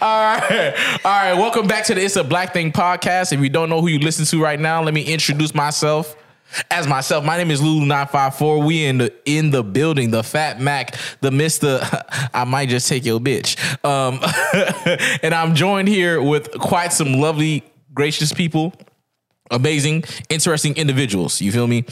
All right. All right. Welcome back to the It's a Black Thing podcast. If you don't know who you listen to right now, let me introduce myself. As myself, my name is Lulu954. We in the in the building, the Fat Mac, the Mr. I might just take your bitch. Um, and I'm joined here with quite some lovely, gracious people, amazing, interesting individuals. You feel me?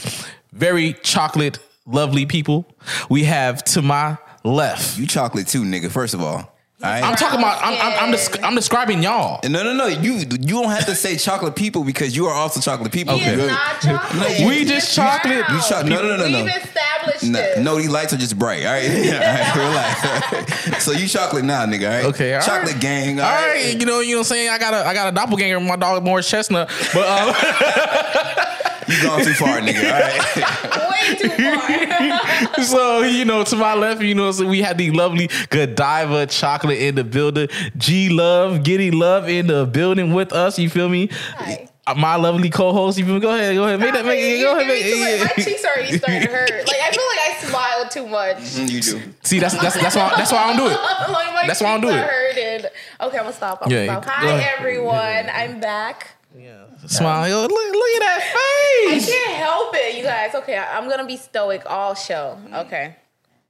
Very chocolate, lovely people. We have to my left. You chocolate too, nigga. First of all, all right. I'm talking about. I'm I'm, I'm, des- I'm describing y'all. no, no, no. You you don't have to say chocolate people because you are also chocolate people. He is not chocolate. We just chocolate- You cho- no, no, no, no, no. We've established No, this. no, these lights are just bright. All right, yeah, all right relax. so you chocolate now, nigga. All right. Okay, all chocolate right. gang. All right, you know, you know what I'm saying? I got a I got a doppelganger my dog Morris Chestnut. But um, You gone too far, nigga. All right. Way too far. so you know, to my left, you know, so we had the lovely Godiva chocolate in the building. G Love, Giddy Love in the building with us. You feel me? Hi. Uh, My lovely co-host. You feel me? Go ahead, go ahead, make that, make it, go ahead, make You're giving me too much. My it. cheeks already starting to hurt. Like I feel like I smile too much. Mm, You do. See, that's that's that's why that's why I don't do it. like That's why I don't do it. hurting. Okay, I'm gonna stop. I'm Yeah, gonna stop. Hi everyone, I'm back. Smile. Yo, look, look at that face. I can't help it, you guys. Okay, I- I'm gonna be stoic all show. Okay,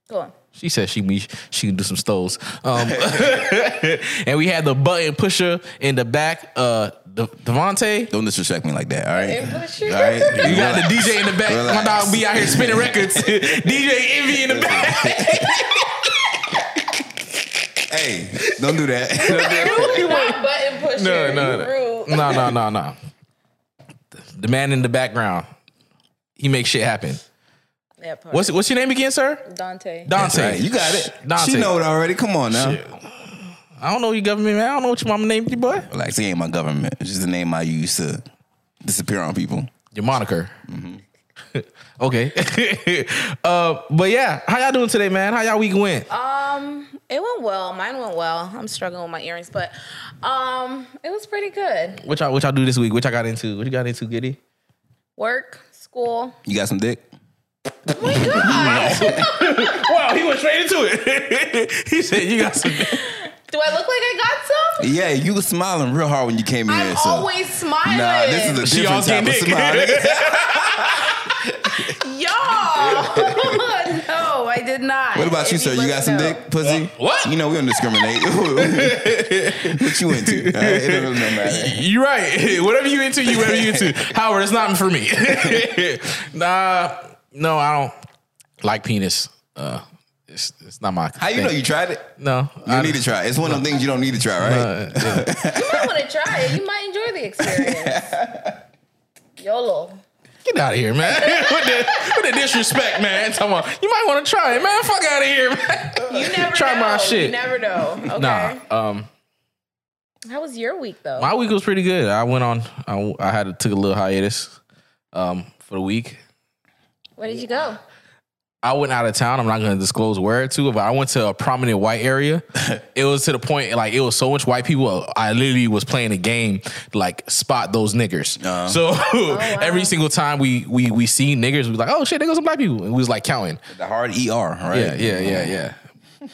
go on. She said she be she can do some stoves. Um, and we had the button pusher in the back. Uh, De- Devontae. Don't disrespect me like that. All right. Pusher. All right. You got the DJ in the back. Relax. My dog be out here spinning records. DJ Envy in the back. Hey, don't do that. Don't do that. Not button pusher. No, no, no. No, no, no, no. The man in the background. He makes shit happen. That part. What's what's your name again, sir? Dante? Dante. Right, you got it. Dante. She know it already. Come on now. Shit. I don't know your government, man. I don't know what your mama named you, boy. Relax. It ain't my government. It's just the name I use to disappear on people. Your moniker. Mm-hmm. okay. uh, but yeah, how y'all doing today, man? How y'all week went? Um, it went well. Mine went well. I'm struggling with my earrings, but um, it was pretty good. What y'all what y'all do this week? What y'all got into? What you got into, Giddy? Work, school. You got some dick? My God! Wow, he went straight into it. he said you got some. Do I look like I got some? Yeah, you was smiling real hard when you came in I'm here. So. always smiling. Nah, this is a She different always type of getting smile. Y'all. no, I did not. What about you, If sir? You got some know. dick, pussy? What? You know we don't discriminate. what you into? All right, it don't really matter. You right. Whatever you into, you whatever you into. Howard, it's not for me. nah, no, I don't like penis. Uh, it's it's not my. How you know you tried it? No, You I need to try. it. It's one of them things you don't need to try, right? Uh, yeah. You might want to try it. You might enjoy the experience. YOLO. Get out of here, man. with, the, with the disrespect, man. Talking about, you might want to try it, man. Fuck out of here, man. You never Try know. my shit. You never know. Okay. Nah, um, How was your week though? my week was pretty good. I went on. I, I had to took a little hiatus, um, for the week. Where did you go? I went out of town. I'm not going to disclose where to, but I went to a prominent white area. it was to the point like it was so much white people. I literally was playing a game to, like spot those niggers. So every single time we we we see niggers, we was like, oh shit, there goes some black people, and we was like counting. The hard ER, right? Yeah, yeah, yeah, yeah.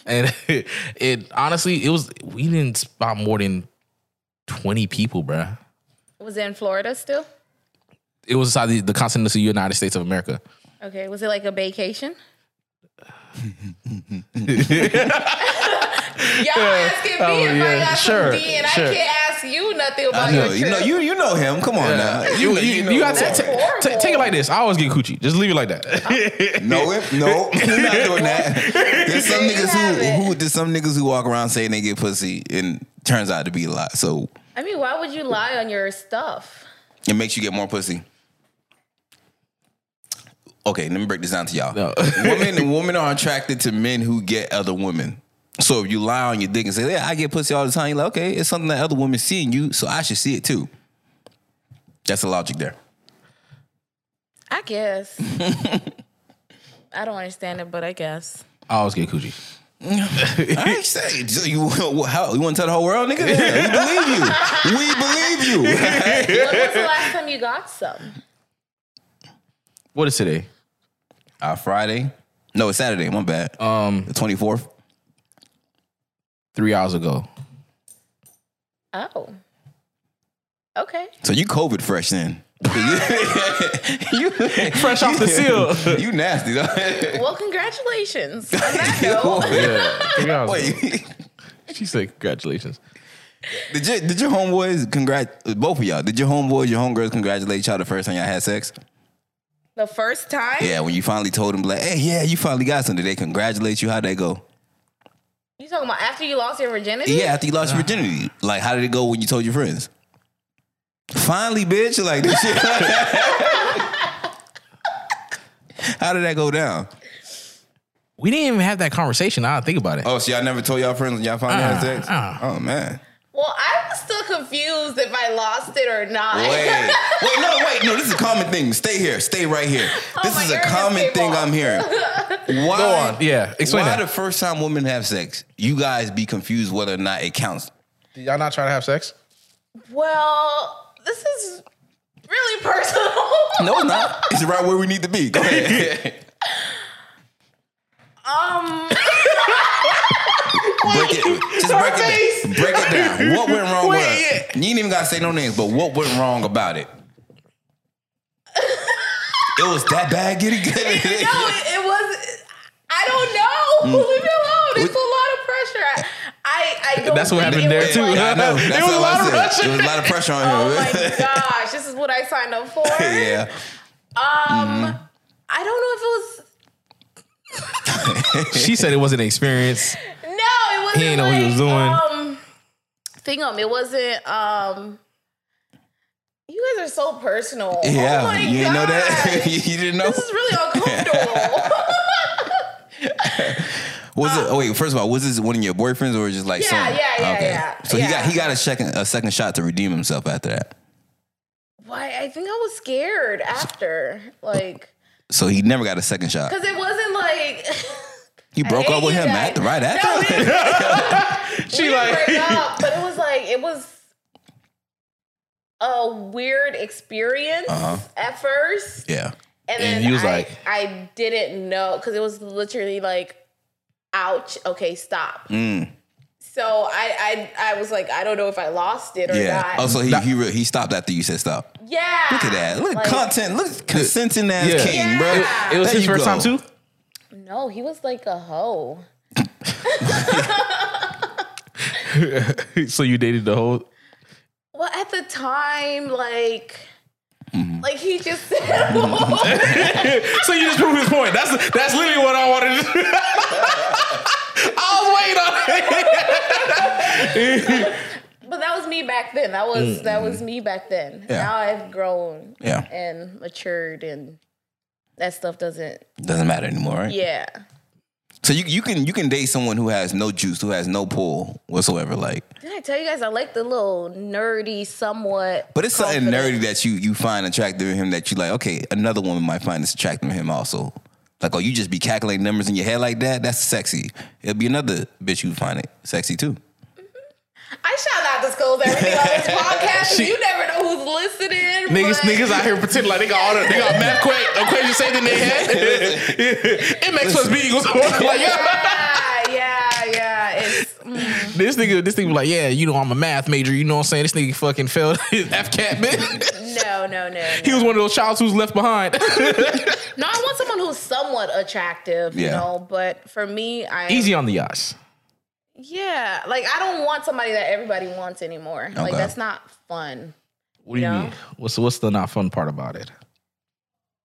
And it, honestly, it was we didn't spot more than twenty people, bruh. Was it in Florida still? It was inside the, the continent of the United States of America. Okay. Was it like a vacation? Y'all asking me Oh, if yeah. I got Sure, some D and sure. I can't ask you nothing I about know. your You know, you you know him. Come on now. You you, you, got to That's ta- ta- take it like this. I always get coochie. Just leave it like that. No, it, no, you're not doing that. There's some There niggas who, who there's some niggas who walk around saying they get pussy and turns out to be a lot. So I mean, why would you lie on your stuff? it makes you get more pussy. Okay, let me break this down to y'all. No. women women are attracted to men who get other women. So if you lie on your dick and say, "Yeah, I get pussy all the time," you're like, "Okay, it's something that other women see in you, so I should see it too." That's the logic there. I guess. I don't understand it, but I guess. I always get coochie. I ain't say so you. How, you want to tell the whole world, nigga? Yeah, we believe you. We believe you. When was the last time you got some? What is today? Uh, Friday. No, it's Saturday. My bad. Um, The twenty fourth. three hours ago. Oh. Okay. So you COVID fresh then? you, Fresh off the seal. you nasty though. Well, congratulations. On that note. yeah, three hours. ago. Wait, She said, "Congratulations." did your did your homeboys congrat both of y'all? Did your homeboys, your homegirls congratulate y'all the first time y'all had sex? The first time? Yeah, when you finally told them like, hey, yeah, you finally got something. Did they congratulate you? How'd that go? You talking about after you lost your virginity? Yeah, after you lost your virginity. Like, how did it go when you told your friends? Finally, bitch. Like this shit. how did that go down? We didn't even have that conversation. I don't think about it. Oh, so y'all never told y'all friends when y'all finally had Uh, sex? uh. Oh man. Well, I was still confused if I lost it or not. Wait, wait, no, wait, no. This is a common thing. Stay here. Stay right here. this Oh is a common thing off. I'm hearing. Why? Go on. Yeah, explain why that. the first time women have sex, you guys be confused whether or not it counts? Did y'all not try to have sex? well, this is really personal. No, it's not. It's right where we need to be. Go ahead. um, break it. Just break it. Down. Break it down. What went wrong with Wait, it? You ain't even gotta say no names, but what went wrong about it? it was that bad. Get it. Get no, it. it, it was. I don't know. Mm. Leave me alone. It's a lot of pressure. I, I, I don't That's what happened there too. like- I know. That's It was a lot of pressure. There was a lot of pressure on him. Oh my gosh, this is what I signed up for. yeah. Um, I don't know if it was. She said it wasn't an experience. No, it wasn't. He ain't know what he was doing. Um, thing um, it wasn't. Um, you guys are so personal. Yeah. oh my you didn't know that? you didn't know? This is really uncomfortable. Was it? Oh wait. First of all, was this one of your boyfriends or just like Yeah, some? yeah, yeah, yeah, So he got he got a second a second shot to redeem himself after that. Why? I think I was scared after, like, So he never got a second shot. because it wasn't like. He broke up with him at the right after. we didn't- She we like- break up, but it was like it was a weird experience Uh-huh. at first. yeah. And And then he was I, like- I didn't know because it was literally like, ouch, okay, stop. Mm. So I, I I was like, I don't know if I lost it or Yeah. not. Oh, so he he, re- he stopped after you said stop. yeah. Look at that. Look at Like, content. Look at consenting ass Yeah. king, bro. Yeah. It was There his first go. time too. No, he was like a hoe. so you dated the whole. Well, at the time, like, Mm-hmm. like he just said, So you just proved his point. That's that's literally what I wanted to do. I was waiting on it. but that was me back then. That was that was me back then. Mm-hmm. Yeah. Now I've grown Yeah. and matured, and that stuff doesn't. Doesn't matter anymore, right? Yeah. So you you can you can date someone who has no juice, who has no pull whatsoever, like. Did I tell you guys I like the little nerdy, somewhat? But it's something nerdy that you you find attractive in him that you like. Okay, another woman might find this attractive in him also. Like, oh, you just be calculating numbers in your head like that. That's sexy. It'll be another bitch you find it sexy too. I shall not disclose everything on this podcast. 'cause She- you never know who's listening. Niggas, but- niggas out here pretending like they got all the, they got math equa- equations saved in their head. MX plus B equals one. Like, yeah. Yeah, yeah, yeah. It's mm, This nigga, this nigga was like, yeah, you know, I'm a math major. You know what I'm saying? This nigga fucking failed his FCAT, man. no, no, no. he was one of those childs who's left behind. No, I want someone who's somewhat attractive, you Yeah. know. But for me, I Easy on the eyes. Yeah, like I don't want somebody that everybody wants anymore. Like that's not fun. What do you No. mean? What's what's the not fun part about it?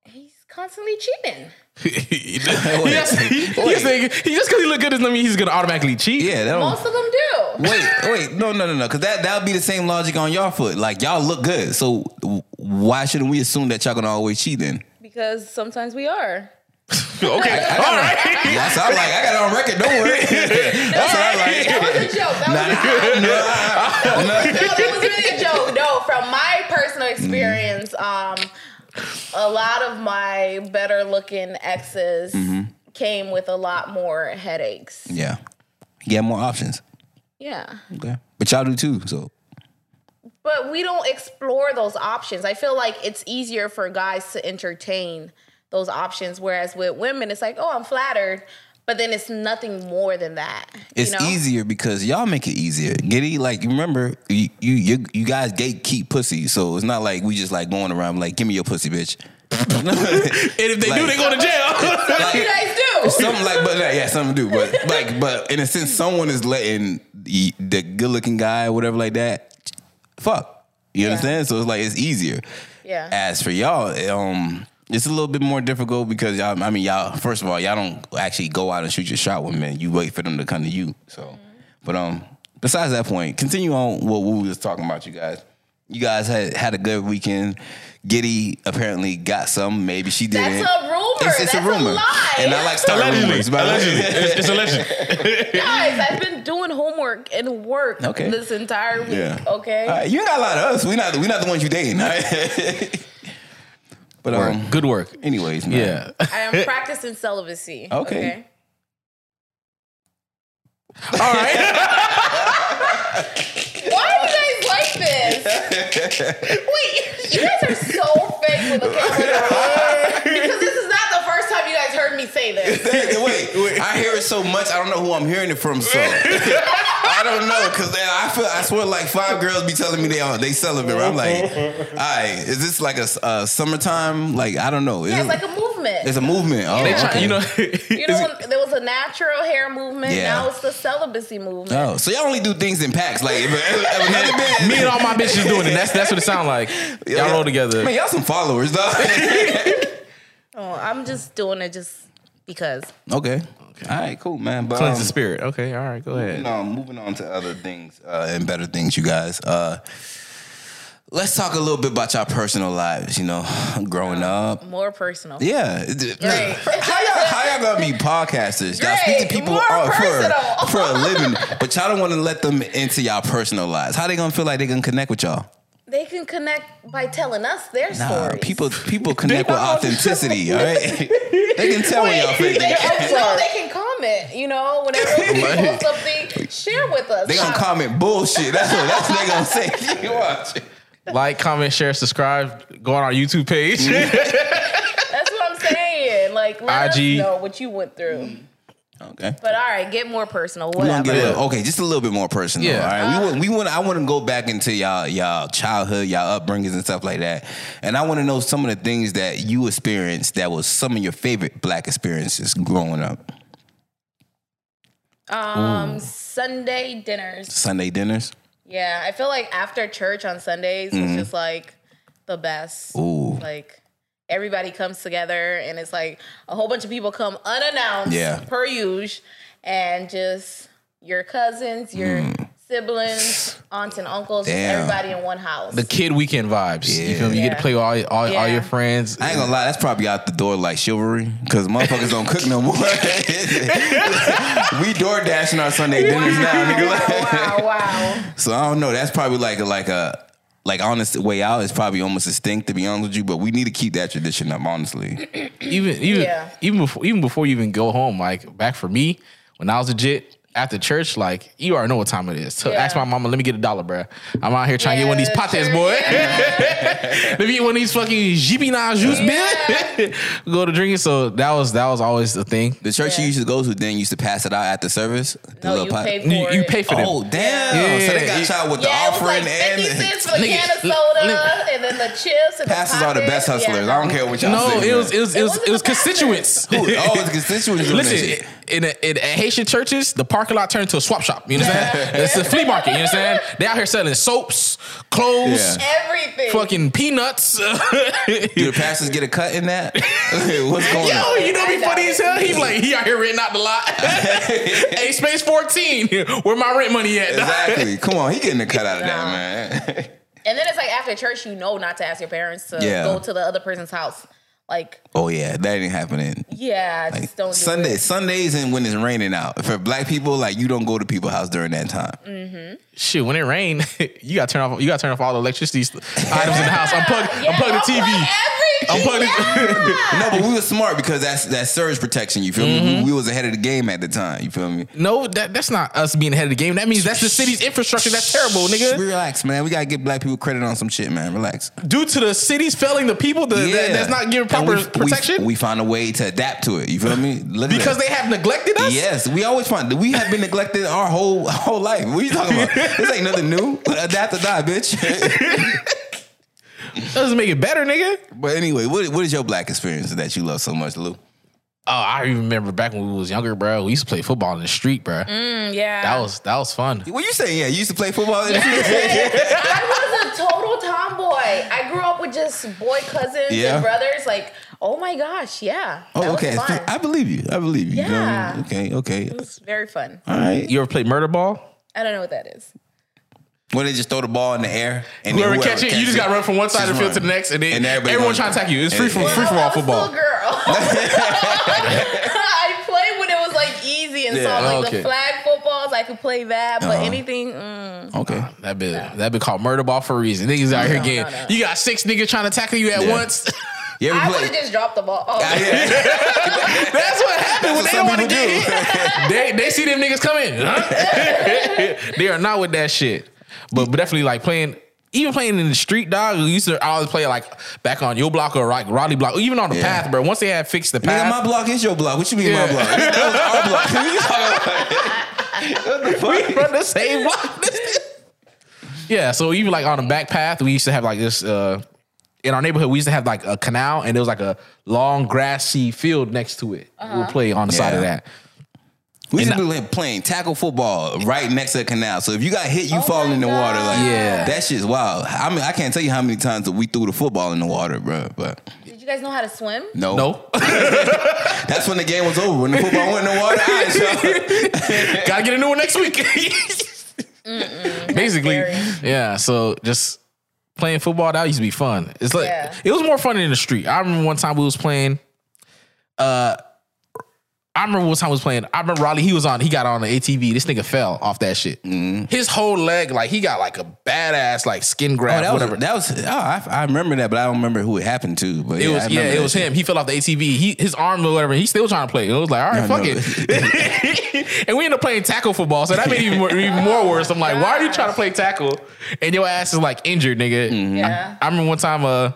He's constantly cheating. he just, he, he just he just because he look good doesn't mean he's gonna automatically cheat. Yeah, that Most of them do. Wait, wait, no, no, no, no, because that that would be the same logic on y'all foot. Like y'all look good, so why shouldn't we assume that y'all gonna always cheat then? Because sometimes we are. Okay, all right. That's what I'm like. I got it on record. Don't worry. That's what no, that was really a joke. No, from my personal experience, um, a lot of my better looking exes came with a lot more headaches. Yeah. You have more options. Yeah. Okay. But y'all do too. So But we don't explore those options. I feel like it's easier for guys to entertain those options, whereas with women, it's like, oh, I'm flattered, but then it's nothing more than that. it's you know? easier because y'all make it easier. Giddy, like you remember, you you you, you guys gatekeep pussy, so it's not like we just like going around like, give me your pussy, bitch. And if they do, they go to jail. What do you guys do? something like, but yeah, something to do. But like, but in a sense, someone is letting the, the good looking guy or whatever like that, fuck. You Yeah. understand? So it's like it's easier. Yeah. As for y'all, um, it's a little bit more difficult because y'all. I mean, y'all. First of all, y'all don't actually go out and shoot your shot with men. You wait for them to come to you. So, but um, besides that point, continue on what we was talking about. You guys, you guys had had a good weekend. Giddy apparently got some. Maybe she didn't. That's a rumor. It's, it's That's a rumor, lie. and I like starting Allegedly. rumors. by the. Allegedly. It's, it's a legend. Guys, I've been doing homework and work Okay. this entire week. Yeah. Okay. All right, you ain't got a lot of us. We not we not the ones you dating. All right? but um, Good work. anyways, man. Yeah. I am practicing celibacy. Okay. All right. Why do you guys like this? Wait, you guys are so fake with the camera. because this is not the first time you guys heard me say this. wait, I hear it so much. I don't know who I'm hearing it from. So I don't know because I feel I swear like five girls be telling me they are they celibate. I'm like, all right, is this like a, a summertime? Like I don't know. Yeah, it- it's like a movement. it's a movement. Oh, They try, okay. you know, you know, there was a natural hair movement. Yeah. Now it's the celibacy movement. Oh, so y'all only do things in packs. Like if, if another man, me and all my bitches doing it. That's that's what it sound like. Y'all roll together. Man, y'all some followers, dog. Oh, I'm just doing it just because. okay. All right, cool, man. But Cleanse um, the spirit. Okay, all right, go ahead. No, moving on to other things uh, and better things, you guys. Uh, let's talk a little bit about your personal lives. You know, growing up. More personal. Yeah, Great. how y'all how y'all gonna be podcasters? Y'all speak to people More uh, for for a living, but y'all don't want to let them into y'all personal lives. How they gonna feel like they gonna connect with y'all? They can connect by telling us their Nah, stories. people people connect with authenticity. All right, they can tell when y'all fake. They it. can, no, they can comment. You know, whenever we post something, share with us. They gonna comment bullshit. That's what that's what they gonna say. You watch. Like, comment, share, subscribe. Go on our YouTube page. That's what I'm saying. Like, let IG. us know what you went through. Okay. But all right, get more personal. We gonna Whatever. get a okay, just a little bit more personal. Yeah. All right. We want we want I want to go back into y'all y'all childhood, y'all upbringings and stuff like that. And I want to know some of the things that you experienced that was some of your favorite black experiences growing up. Um, Sunday dinners. Sunday dinners. Yeah, I feel like after church on Sundays was just like the best. Mm-hmm. Ooh. Like everybody comes together and it's like a whole bunch of people come unannounced Yeah. per usual and just your cousins, your siblings, aunts and uncles, Mm. Damn. everybody in one house. the kid weekend vibes. You feel me? You get to play with all, all, all your friends. I ain't gonna lie, that's probably out the door like chivalry, because motherfuckers don't cook no more. we door dashing our Sunday dinners now, nigga. wow, wow, wow. So I don't know. That's probably like a, like a like honest way out is probably almost extinct to be honest with you. But we need to keep that tradition up, honestly. even even Yeah. even before even before you even go home, like back for me when I was a legit after church, like you already know what time it is. So Yeah. ask my mama, let me get a dollar, bruh. I'm out here trying to get one of these Yeah, pates, sure, boy. yeah. let me get one of these fucking jipina juice, man. go to drinking. So that was that was always the thing. The church Yeah. you used to go to then used to pass it out at the service. The No, little you pot- pay for You, you pay for them. Oh damn! Yeah. So they got y'all with the yeah, it offering like and 50 the, cents for the Nigga, can of l- soda and then the chips and pastors the are the best hustlers. Yeah, I don't care what y'all no, say. it was it was it was, it was constituents. Who- oh, it's constituents. Listen, in, a, in, a Haitian churches, the parking lot turned into a swap shop. You understand? it's a flea market. You understand? They out here selling soaps, clothes, Yeah. Everything. fucking peanuts. Do the pastors get a cut in that? What's going Yo, on? you know be funny as hell. He's like he out here renting out the lot. hey, space fourteen. Where my rent money at? Exactly. Come on, he getting a cut out of that, man. And then it's like after church, you know not to ask your parents to Yeah. go to the other person's house. Like, Oh yeah, that ain't happening. yeah, just don't do Sunday, it. Sundays, and when it's raining out. For black people, like you don't go to people's house during that time. Mm-hmm. Shit, when it rain, you gotta turn off. You gotta turn off all the electricity items in the house. Unplug, Yeah, unplug the TV. unplug everything. Unplug No, but we were smart because that's that's surge protection. You feel Mm-hmm. me? We, we was ahead of the game at the time. You feel me? No, that, that's not us being ahead of the game. That means that's the city's infrastructure. That's terrible, nigga. Relax, man. We gotta give black people credit on some shit, man. Relax. Due to the city's failing the people that, that- that's not giving proper we- we- protection We, found a way to adapt to it. You feel me? Look because they have neglected us. Yes, we always find we have been neglected our whole whole life. What are you talking about? this ain't nothing new. Adapt or die, bitch. doesn't make it better, nigga. but anyway, what what is your black experience that you love so much, Lou? Oh, I even remember back when we was younger, bro. We used to play football in the street, bro. Mm, yeah. That was that was fun. What you saying? Yeah, you used to play football. in the street. I was a total tomboy. I grew up with just boy cousins Yeah. and brothers. Like, oh my gosh, yeah. Oh, That was okay. fun. I believe you. I believe you. You know what I mean? Yeah. Okay, okay. It was very fun. All right. You ever played murder ball? I don't know what that is. When they just throw the ball in the air and then Whoever catch it, you catches just got to run from one side of the field to the next, and then And everybody everyone trying to attack you. It's free from and- free from all I was football. a girl. I played when it was like easy and so Yeah. like Okay. the flag footballs, I could play that, but Uh-huh. anything, mm, Okay. That been that been called murder ball for a reason. Niggas out here No, getting no, no. you got six niggas trying to tackle you at Yeah. once. You ever I would have just dropped the ball. Oh, Yeah. That's what happens when That's they don't want to get hit. they they see them niggas come in. Huh? they are not with that shit. But, but definitely like playing. Even playing in the street, dog. We used to always play like back on your block or like Roddy block, or even on the Yeah. path, bro. Once they had fixed the Nigga, path, my block is your block. What you mean Yeah. my block? That was our block. What you talking about? the fuck? we run the same block. yeah, so even like on the back path, we used to have like this. uh in our neighborhood, we used to have like a canal, and there was like a long grassy field next to it. We'll play on the side of that. We used And to be playing tackle football right next to the canal. So if you got hit, you Oh fall in the God. water. Like Yeah. that shit's wild. I mean, I can't tell you how many times that we threw the football in the water, bro. But Did you guys know how to swim? no, No, That's when the game was over. When the football went in the water, all right, y'all. gotta get a new one next week. Basically, scary. yeah. So just playing football that used to be fun. It's like Yeah. it was more fun in the street. I remember one time we was playing. Uh, I remember one time we was playing. I remember Raleigh. He was on. He got on the ATV. This nigga fell off that shit. His whole leg, like he got like a badass like skin Oh, graft, that was whatever. that was. Oh, I, I remember that, but I don't remember who it happened to. But It yeah, was I yeah, it was shit. him. He fell off the ATV. He his arm or whatever. He's still trying to play. It was like, all right, I fuck know. it. and we ended up playing tackle football, so that made it even more, even more worse. I'm like, why are you trying to play tackle? And your ass is like injured, nigga. Mm-hmm. Yeah. I remember one time, uh,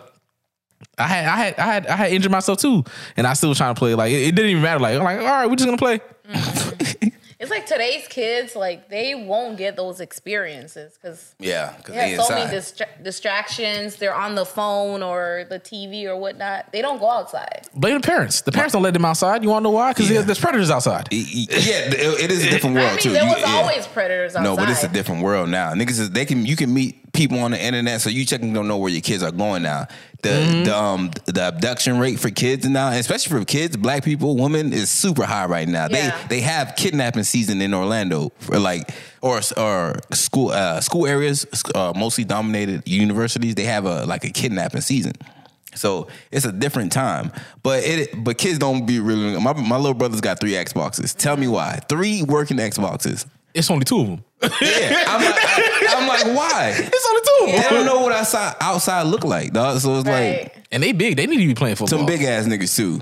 I had I had I had I had injured myself too, and I still was trying to play. Like it, it didn't even matter. Like I'm like, all right, we're just gonna play. It's like today's kids, like they won't get those experiences because Yeah, because they they have so many distra- distractions. They're on the phone or the TV or whatnot. They don't go outside. Blame the parents. The parents don't let them outside. You want to know why? Because Yeah. there's predators outside. Y- y- Yeah, it it is a different world I mean, too. there You- was yeah. always predators outside. No, but it's a different world now. Niggas, they can you can meet people on the internet, so you checking don't know where your kids are going now. The Mm-hmm. the um the abduction rate for kids now, especially for kids, black people, women, is super high right now. Yeah. They they have kidnapping season in Orlando for like or or school uh, school areas, uh, mostly dominated universities. They have a like a kidnapping season. So it's a different time, but it but kids don't be really. My my little brother's got three Xboxes. Tell me why? Three working Xboxes. It's only two of them. Yeah, I'm like, I, am like, why? It's only two of them. They don't know what outside outside look like, dog. So it's right. like And they big. They need to be playing football. some big ass niggas too.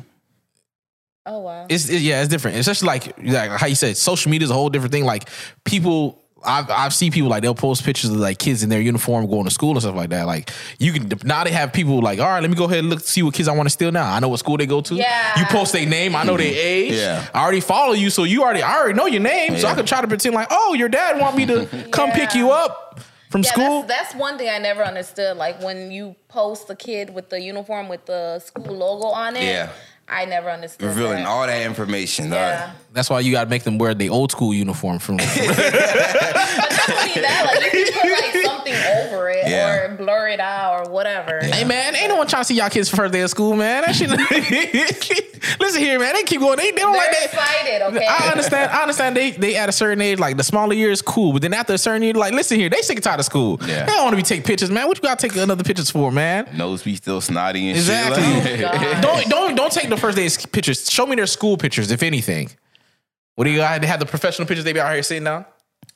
oh wow. It's it- yeah, it's different. Especially like like how you said, social media is a whole different thing. Like people. I've I've seen people like they'll post pictures of like kids in their uniform going to school and stuff like that. Like you can now they have people like, all right, let me go ahead and look see what kids I want to steal now. I know what school they go to. Yeah. You post their name, I know their age. Yeah. I already follow you, so you already I already know your name. So I Yeah. can try to pretend like, oh, your dad want me to come pick you up from Yeah, school. that's, that's one thing I never understood. Like when you post the kid with the uniform with the school logo on it. Yeah. I never understood. Revealing that. all that information. dog. Yeah. That's why you gotta make them wear the old school uniform from But not only that, like you can put like something over it Yeah. or blur it out or whatever. Hey man, ain't no one trying to see y'all kids first day of school, man. That shit Listen here, man. They keep going. They, they don't They're like that. excited, okay? I understand. I understand. They they at a certain age, like the smaller year is cool, but then after a certain year, like listen here, they sick and tired of school. Yeah. They don't want to be taking pictures, man. What you got to take another pictures for, man? Nose be still snotty and Exactly. shit. Like, oh, God. don't don't don't take the first day's pictures. Show me their school pictures, if anything. What do you got? They have the professional pictures. They be out here sitting down.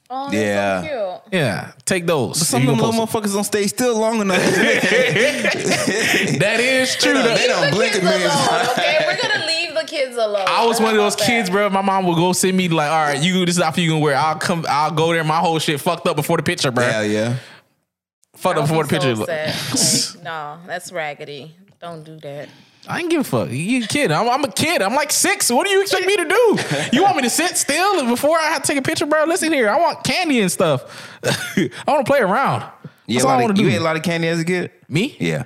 Oh, Yeah. so cute. Yeah, take those. Some of them little post motherfuckers don't stay still long enough. that is true. They don't- they don't the blink a kids alone, okay? We're gonna leave the kids alone. I was one of those kids, that? bro. My mom would go send me like, all right, you this is outfit you gonna wear. I'll come, I'll go there. My whole shit fucked up before the picture, bro. Hell yeah. Fucked up before the so picture. upset. Like, no, that's raggedy. Don't do that. I ain't give a fuck. You a kid. I'm, I'm a kid. I'm like six. What do you expect me to do? You want me to sit still before I have to take a picture, bro? Listen here. I want candy and stuff. I want to play around. You, That's ate a all I lot want of, to you ate a lot of candy as a kid? Me? Yeah.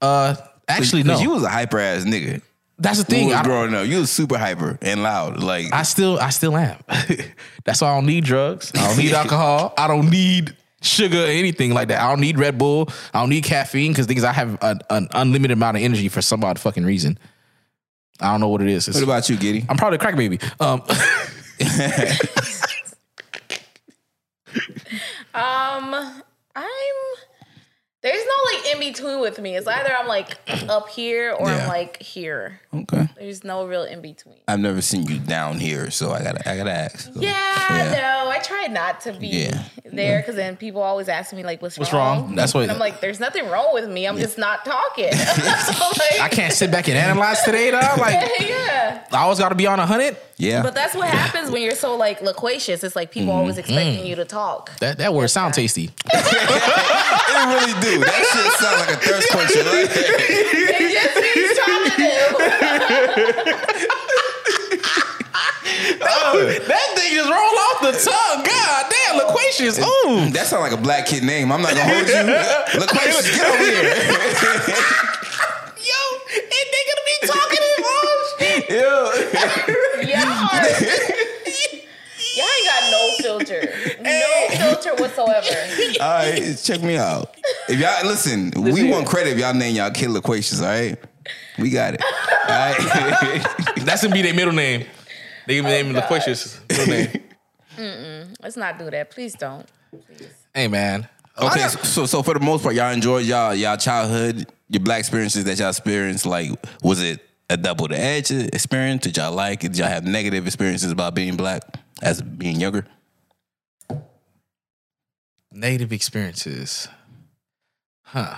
Uh, actually, no. You was a hyper ass nigga. That's the thing. I, growing up, you was super hyper and loud. Like I still, I still am. That's why I don't need drugs. I don't need alcohol. I don't need sugar or anything like that. I don't need Red Bull. I don't need caffeine because things I have an, an unlimited amount of energy for some odd fucking reason. I don't know what it is. It's- what about you, Giddy? I'm probably a crack baby. Um, Um, I'm. There's no like in between with me. It's either I'm like up here or Yeah. I'm like here. Okay. There's no real in between. I've never seen you down here, so I gotta I gotta ask. So, Yeah, Yeah. no, I try not to be Yeah. there because then people always ask me like, "What's, What's wrong?" wrong? That's what- And I'm like, "There's nothing wrong with me. I'm just not talking." so like, I can't sit back and analyze today, dog. Like yeah, I always got to be on a hundred. Yeah. but that's what happens when you're so like loquacious. It's like people always mm-hmm. expecting mm. you to talk. That that word sound tasty. it really do. That shit sound like a thirst quencher, right? It just means that thing just roll off the tongue. God damn, loquacious. Ooh. that sound like a black kid name. I'm not gonna hold you. Loquacious, get over here. Yo, and they gonna be talking in oh shit. Ew. Y'all ain't got no filter. No filter whatsoever. All right, check me out. If y'all listen, we here. want credit if y'all name y'all kid loquacious. All right, we got it. All right. That's gonna be their middle name. They give me name God. loquacious middle name. Let's not do that. Please don't. Hey man. okay, so so for the most part, y'all enjoyed y'all y'all childhood, your black experiences that y'all experienced. Like, was it a double the edge experience? Did y'all like? it? Did y'all have negative experiences about being black as being younger? Native experiences. Huh.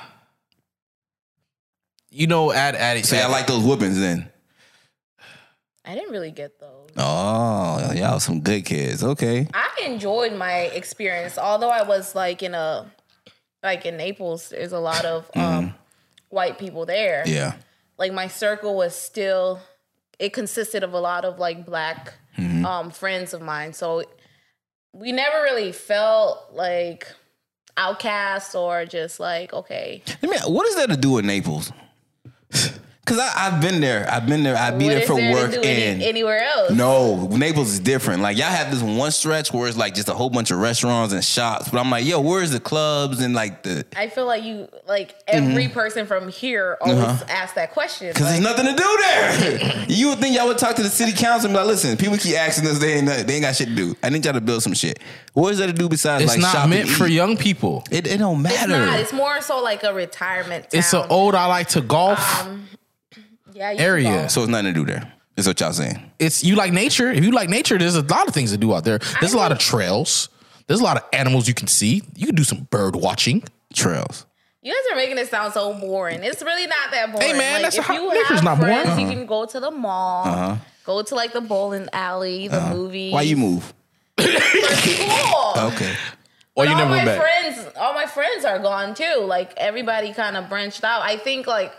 You know, at at So y'all like those whoopings then? I didn't really get those. Oh, y'all some good kids. Okay. I enjoyed my experience, although I was like in a like in Naples. There's a lot of um, white people there. Yeah. Like my circle was still. It consisted of a lot of like black um, friends of mine. So we never really felt like outcast or just like okay. Let me. What is that to do in Naples? Cause I, I've been there. I've been there. I'd be what there is for there to work do and any, anywhere else? no, Naples is different. Like y'all have this one stretch where it's like just a whole bunch of restaurants and shops. But I'm like, yo, where's the clubs and like the? I feel like you like every mm-hmm. person from here always uh-huh. ask that question. Cause there's nothing to do there. you would think y'all would talk to the city council and be like, listen, people keep asking us, they ain't they ain't got shit to do. I need y'all to build some shit. What is there to do besides like It's like not shop meant and for young people. It, it don't it's matter. not. It's more so like a retirement. Town. It's an old I like to golf um, yeah, area. so it's nothing to do there. Is what y'all saying. It's you like nature. If you like nature, there's a lot of things to do out there. There's a lot of trails. There's a lot of animals you can see. You can do some bird watching. Trails. You guys are making it sound so boring. It's really not that boring. Hey, man, like, that's if how- you nature's have not boring. friends, you Uh-huh. can go to the mall, go to like the bowling alley, the movie. Why you move? Cool. Okay. Or you all never my went back. friends, all my friends are gone too. Like everybody kind of branched out. I think like,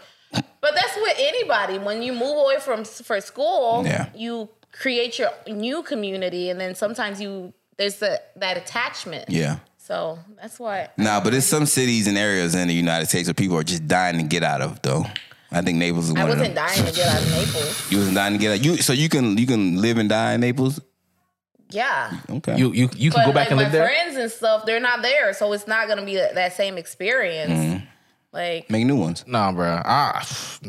but that's with anybody. When you move away from for school, Yeah. you create your new community, and then sometimes you there's the, that attachment. Yeah. So that's why. Nah, but there's some cities and areas in the United States where people are just dying to get out of though. I think Naples is one I of them. wasn't dying to get out of Naples. You wasn't dying to get out. You so you can you can live and die in Naples. Yeah. Okay. You you you can But go back like and my live there. friends and stuff, they're not there, so it's not gonna be that, that same experience. Mm-hmm. Like make new ones. Nah, bro. I,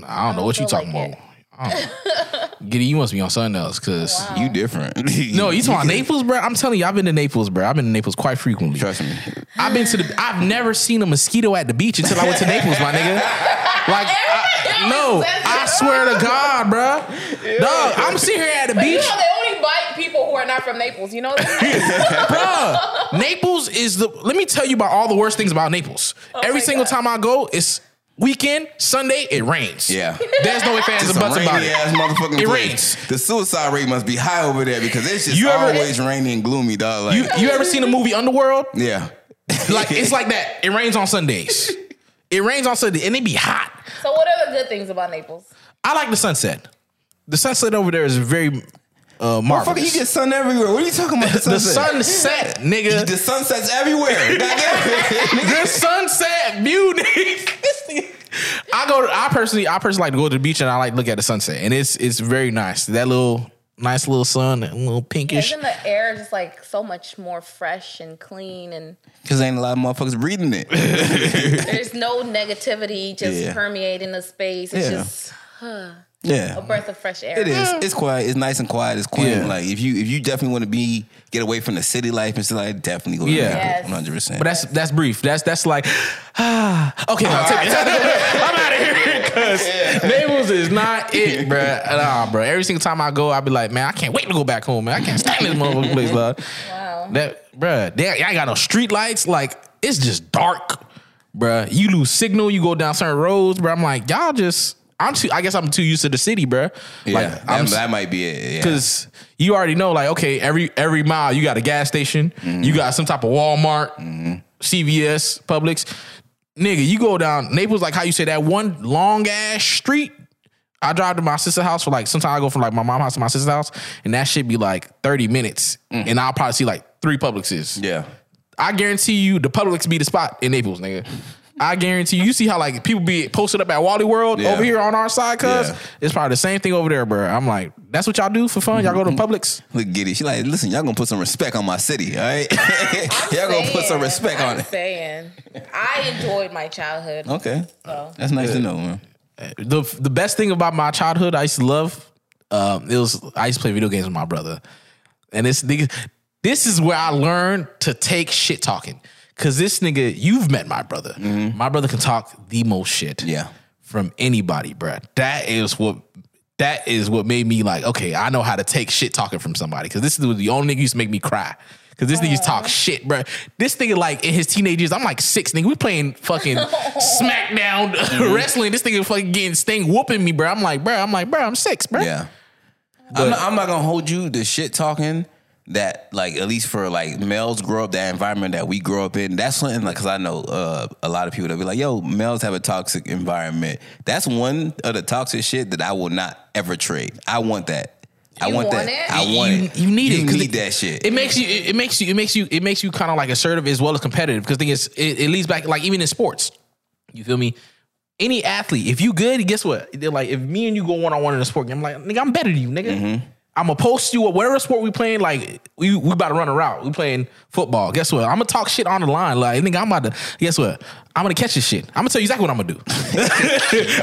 I don't know what you talking like about. I Giddy, you must be on something else, cause You different. no, you talking about Naples, bro? I'm telling you, I've been to Naples, bro. I've been to Naples quite frequently. Trust me. I've been to the. I've never seen a mosquito at the beach until I went to Naples, my nigga. Like, I, no, I swear to God, bro. Dog, I'm sitting here at the But you beach, know they only bite people who are not from Naples. You know that? bro. Naples is the. Let me tell you about all the worst things about Naples. Every Oh my single God. time I go, it's weekend, Sunday, it rains. Yeah. There's no ifs, ands, It's and a buts about it. ass motherfucking It place. rains. The suicide rate must be high over there because it's just You ever- always rainy and gloomy, dog. Like, You you ever seen the movie Underworld? yeah. Like it's like that. It rains on Sundays. It rains on Sunday and it be hot. so what are the good things about Naples? I like the sunset. The sunset over there is very uh, Motherfucker, marvelous. you get sun everywhere. What are you talking about? The the sunset. sunset, nigga. The sunsets everywhere. Goddamn. the sunset beauty. I go. To, I personally, I personally like to go to the beach and I like to look at the sunset, and it's it's very nice. That little nice little sun, a little pinkish. Isn't the air is just like so much more fresh and clean and Because ain't a lot of motherfuckers breathing it. there's no negativity just Yeah. permeating the space. It's Yeah. just Yeah. a breath of fresh air. It is. It's quiet. It's nice and quiet. It's quaint. Yeah. Like if you if you definitely want to be get away from the city life and stuff like definitely go to Yeah. Yes. one hundred percent. But that's that's brief. That's that's like ah. Okay, no, take it. I'm out of here because Naples is not it, bruh. Nah, bro. Every single time I go, I be like, man, I can't wait to go back home, man. I can't stand this motherfucking place, love. Wow. That, bruh, they ain't got no street lights. Like it's just dark, bruh. You lose signal. You go down certain roads, bruh. I'm like, y'all just. I'm too. I guess I'm too used to the city, bruh. yeah, Like that, that might be it. Yeah. Cause you already know, like, okay, every every mile you got a gas station, you mm-hmm. got some type of Walmart, mm-hmm. CVS, Publix. Nigga, you go down Naples, like how you say that one long ass street. I drive to my sister's house for like sometimes I go from like my mom's house to my sister's house, and that should be like 30 minutes. Mm. And I'll probably see like three Publixes. yeah. I guarantee you the Publix be the spot in Naples, nigga. I guarantee you, you see how like people be posted up at Wally World Yeah. over here on our side, cuz Yeah. it's probably the same thing over there, bro. I'm like, that's what y'all do for fun? Y'all go to Publix? Look, get it. She like, listen, y'all gonna put some respect on my city, all right? y'all gonna put some respect I'm on it. saying. I enjoyed my childhood. Okay, So. that's nice to know, man. The the best thing about my childhood, I used to love, um, it was I used to play video games with my brother, and this this is where I learned to take shit talking. Cause this nigga, you've met my brother. Mm-hmm. My brother can talk the most shit. Yeah. from anybody, bruh. That is what that is what made me like, okay, I know how to take shit talking from somebody. Cause this is the only nigga used to make me cry. Cause this nigga talk shit, bruh. This nigga, like in his teenage years, I'm like six, nigga. We playing fucking SmackDown uh, mm-hmm. wrestling. This nigga fucking getting sting whooping me, bro. I'm like, bro. I'm like, bro. I'm six, bro. Yeah. I'm not, I'm not gonna hold you the shit talking that like at least for like males grow up that environment that we grow up in. That's something like because I know uh, a lot of people that be like, "Yo, males have a toxic environment." That's one of the toxic shit that I will not ever trade. I want that. I want, want that. it? I want you, it. You need it. You 'cause need that shit. It makes you. It, it makes you. It makes you. It makes you kind of like assertive as well as competitive. Because thing is, it, it leads back like even in sports. You feel me? Any athlete, if you good, guess what? They're like, if me and you go one on one in a sport game, I'm like, nigga, I'm better than you, nigga. Mm-hmm. I'm gonna post you whatever sport we playing. Like we we about to run a route. We playing football. Guess what? I'm gonna talk shit on the line. Like nigga, I'm about to. Guess what? I'm gonna catch this shit. I'm gonna tell you exactly what I'm gonna do.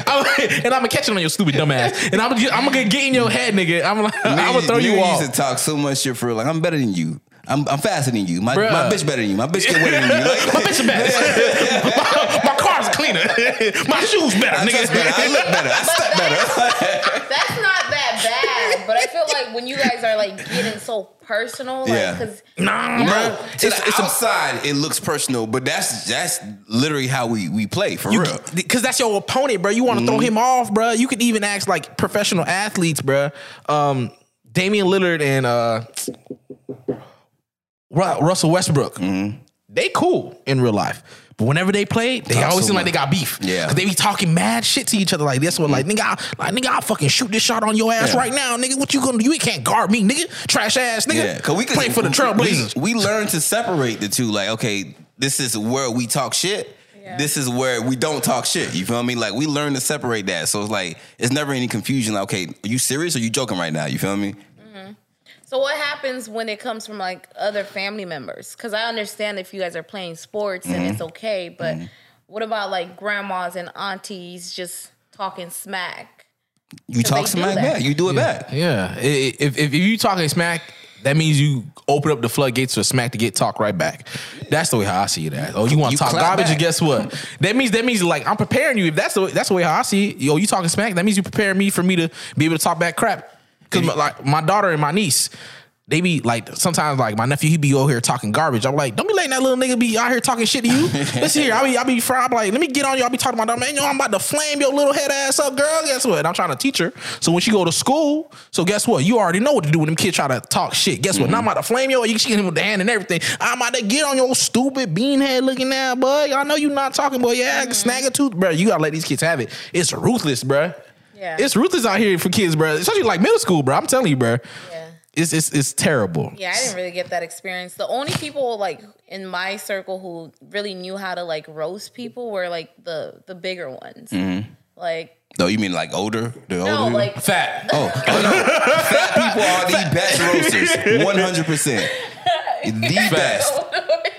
I'm- and I'm gonna catch it on your stupid dumb ass. And I'm gonna I'm gonna get in your head, nigga. I'm like, I'm gonna Niggas- throw you niggas off. used to talk so much shit for. Like I'm better than you. I'm, I'm faster than you. My, Bruh. my bitch better than you. My bitch get wetter than you. Like, My bitch is better. my, my car's cleaner. my shoes better, I dress better. I look better. I step better. That's not that but I feel like when you guys are like getting so personal, like Yeah. because Nah, No, bro. it's, the outside it looks personal, but that's that's literally how we we play for real. Because that's your opponent, bro. You want to throw him off, bro. You could even ask like professional athletes, bro. Um, Damian Lillard and uh, Russell Westbrook. They cool in real life. But whenever they play, they Talk always so seem like they got beef. Yeah. Cause they be talking mad shit to each other like this one. Like, mm. nigga, I, like, nigga, I'll fucking shoot this shot on your ass Yeah. right now, nigga. What you gonna do? You can't guard me, nigga. Trash ass, nigga. Yeah, cause we could playing for the Trailblazers. We, we learn to separate the two. Like, okay, this is where we talk shit. Yeah. This is where we don't talk shit. You feel me? Like we learn to separate that. So it's like it's never any confusion. Like, okay, are you serious or you joking right now? You feel me? So what happens when it comes from like other family members? Because I understand if you guys are playing sports and it's mm-hmm. okay, but mm-hmm. what about like grandmas and aunties just talking smack? You talk smack that. back. You do it back. Yeah. I- I- If, if you talking smack, that means you open up the floodgates for smack to get talk right back. That's the way how I see it. As. Oh, you want to talk garbage? And guess what? That means that means like I'm preparing you. If that's the that's the way how I see it. Yo, you talking smack? That means you preparing me for me to be able to talk back crap. Because like my daughter and my niece. They be like sometimes like my nephew he be over here talking garbage. I'm like, don't be letting that little nigga be out here talking shit to you. Listen here, I be I be fr- I'm like, let me get on you. I be talking about that man. Yo, I'm about to flame your little head ass up, girl. Guess what? And I'm trying to teach her. So when she go to school, so guess what? You already know what to do when them kids try to talk shit. Guess what? Now I'm mm-hmm. about to flame your. You can him with the hand and everything. I'm about to get on your stupid beanhead looking at boy. I know you not talking, boy. Yeah, mm-hmm. snag a tooth, bro. You gotta let these kids have it. It's ruthless, bro. Yeah. It's ruthless out here for kids, bro. Especially like middle school, bro. I'm telling you, bro. Yeah. It's it's it's terrible. Yeah, I didn't really get that experience. The only people like in my circle who really knew how to like roast people were like the the bigger ones. Mm-hmm. Like No, you mean like older? The no, older? like Fat. Oh, oh no. Fat people are the best roasters. One hundred percent. The best.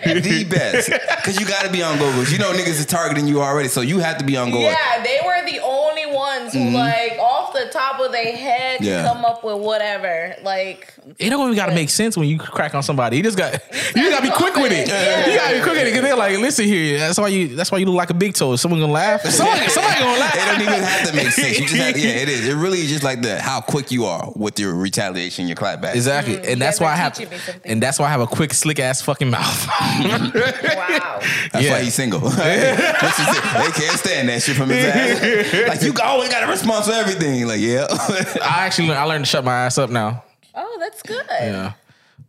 The best. Cause you gotta be on goggles. You know niggas is targeting you already, so you have to be on Google. yeah, they were the only ones who mm-hmm. like off the top of their head Yeah. come up with whatever. Like It don't even gotta make sense when you crack on somebody. You just got you just gotta be quick with it. Yeah. You gotta be quick with it because they're like, listen here. That's why you that's why you look like a big toe. Someone gonna laugh? Somebody, somebody gonna laugh. It don't even have to make sense. You just have, yeah, it is. It really is just like the how quick you are with your retaliation, your clapback. Exactly, mm. and that's guys why I have, teaching me something. and that's why I have a quick, slick ass fucking mouth. Wow. That's Yeah. why he's single. This is it. they can't stand that shit from his ass. Like you always got a response for everything. Like yeah, I actually, learned, I learned to shut my ass up now. Oh, that's good. Yeah,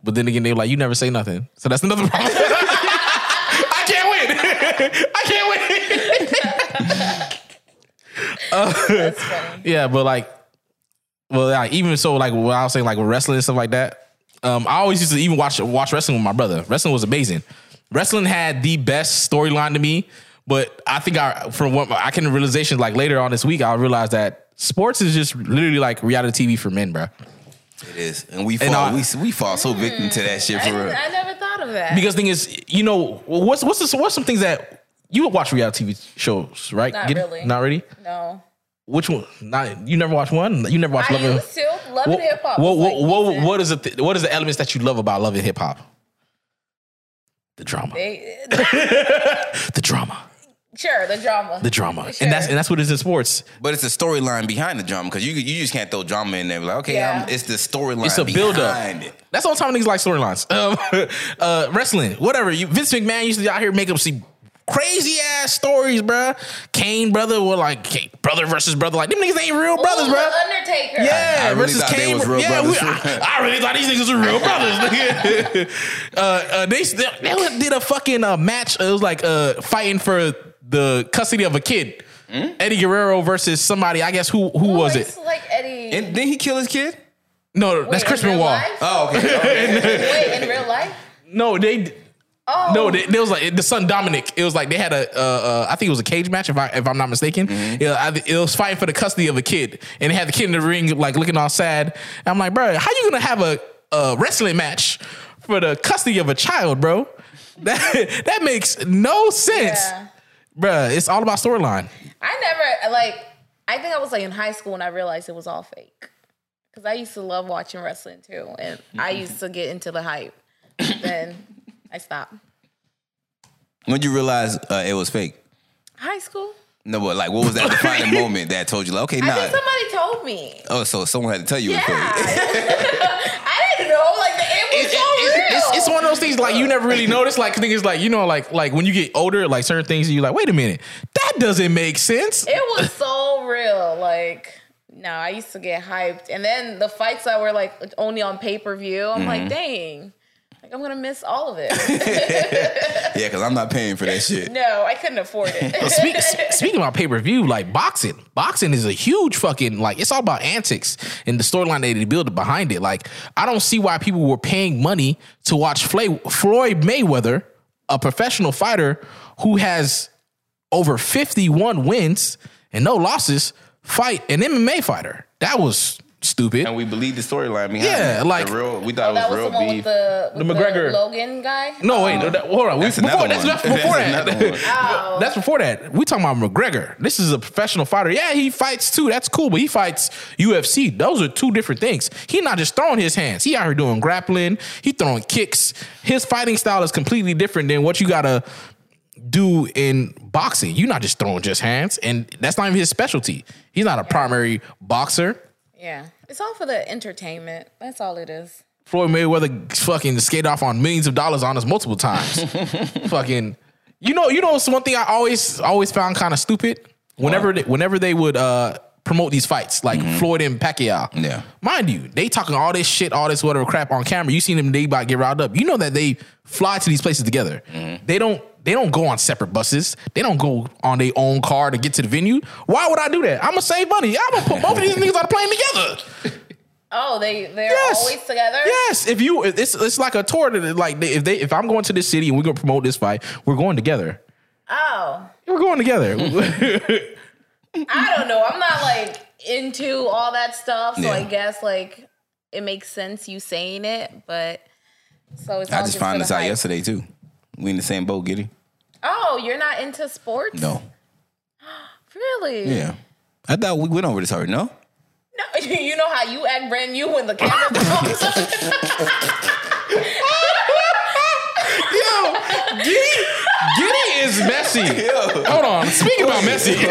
but then again, they're like, you never say nothing, so that's another problem. I can't win. I can't win. Uh, that's funny. Yeah, but like, well, like, even so, like what I was saying, like wrestling and stuff like that. Um, I always used to even watch watch wrestling with my brother. Wrestling was amazing. Wrestling had the best storyline to me, but I think I from what I can realization like later on this week, I realized that sports is just literally like reality TV for men, bro. it is. And we And fall, I- we we fall so victim to that shit I, for real. I never thought of that. Because thing is, you know, what's what's the, what's some things that you would watch reality TV shows, right? Not Get it? really. Not really. no. Which one? Not you never watched one. You never watched I Love and used to love What, hip hop. what, what, like, what, decent. what is the th- what is the elements that you love about Love and Hip Hop? The drama, They, the drama, sure, the drama. the drama, Sure. and that's and that's what it is in sports. But it's the storyline behind the drama because you you just can't throw drama in there. Like okay, Yeah. I'm, it's the storyline. It's a build up. behind it. That's all time niggas like storylines. Um, uh, wrestling, whatever. You, Vince McMahon used to be out here make up see crazy ass stories, bro. Kane brother, well, like Kane, brother versus brother. Like them niggas ain't real brothers, Ooh, bruh. The Undertaker. Yeah, I really versus thought they Kane. was real yeah, we- brothers. I, I really thought these niggas were real brothers. uh, uh, they they did a fucking uh, match. It was like uh, fighting for the custody of a kid. Eddie Guerrero versus somebody. I guess who who Ooh, was I it? like Eddie. And didn't he kill his kid? No, that's Wait, Chris in real Benoit. life? Oh, okay. okay. Wait, in real life? No, they. Oh, No, they, they was like the son Dominic. It was like they had a, uh, uh, I think it was a cage match if I if I'm not mistaken. Yeah, I, it was fighting for the custody of a kid, and they had the kid in the ring like looking all sad. And I'm like, bro, how you gonna have a, a wrestling match for the custody of a child, bro? That that makes no sense, Yeah. Bruh, It's all about storyline. I never like. I think I was like in high school when I realized it was all fake. Because I used to love watching wrestling too, and I used to get into the hype. then I stopped. when you realize uh, it was fake? High school. No, but like, what was that defining moment that told you like, okay, I nah. think somebody told me. Oh, so someone had to tell you Yeah. it. I didn't know. Like it was It- so it- real. it's, it's one of those things like you never really notice. Like niggas, like you know, like like when you get older, like certain things, you like, wait a minute, that doesn't make sense. it was so real. Like, no, I used to get hyped. And then the fights that were like only on pay per view, I'm Mm-hmm. like, dang, like I'm gonna miss all of it. Yeah, because I'm not paying for that shit. no, I couldn't afford it. Speak, speaking about pay per view, like boxing, boxing is a huge fucking like it's all about antics and the storyline that they build behind it. Like I don't see why people were paying money to watch Fla- Floyd Mayweather, a professional fighter who has over fifty one wins and no losses, fight an MMA fighter. That was stupid. And we believe the storyline behind Yeah, it. like- the real, we thought Oh, it was was real one beef. with the, The with McGregor- Logan guy. no, wait, no, that, hold on. We, That's before another that's, one. that's before That's that. another one. Oh. That's before that. We talking about McGregor. This is a professional fighter. Yeah, he fights too. That's cool, but he fights UFC. Those are two different things. He not just throwing his hands. He out here doing grappling. He throwing kicks. His fighting style is completely different than what you gotta do in boxing. You're not just throwing just hands, and that's not even his specialty. He's not a primary boxer. Yeah, it's all for the entertainment. That's all it is. Floyd Mayweather fucking skate off on millions of dollars on us multiple times. fucking, you know, you know, it's one thing I always always found kind of stupid. Whenever they, whenever they would uh, promote these fights, like Floyd and Pacquiao, Yeah. mind you, they talking all this shit, all this whatever crap on camera. You seen them, they about to get riled up. You know that they fly to these places together. They don't. They don't go on separate buses. They don't go on their own car to get to the venue. Why would I do that? I'm gonna save money. I'm gonna put both of these niggas on a plane together. Oh, they they're Yes. always together. Yes, if you it's it's like a tour that like if they if I'm going to this city and we're gonna promote this fight, we're going together. Oh, We're going together. I don't know. I'm not like into all that stuff, so Yeah. I guess like it makes sense you saying it, but so it's. I just found this out hype. yesterday too. We in the same boat, Giddy. Oh, you're not into sports? No. Really? Yeah. I thought we went over this already, no? No, you know how you act brand new when the camera comes up. Yo, Giddy, Giddy is messy. Hold on. Speaking about messy.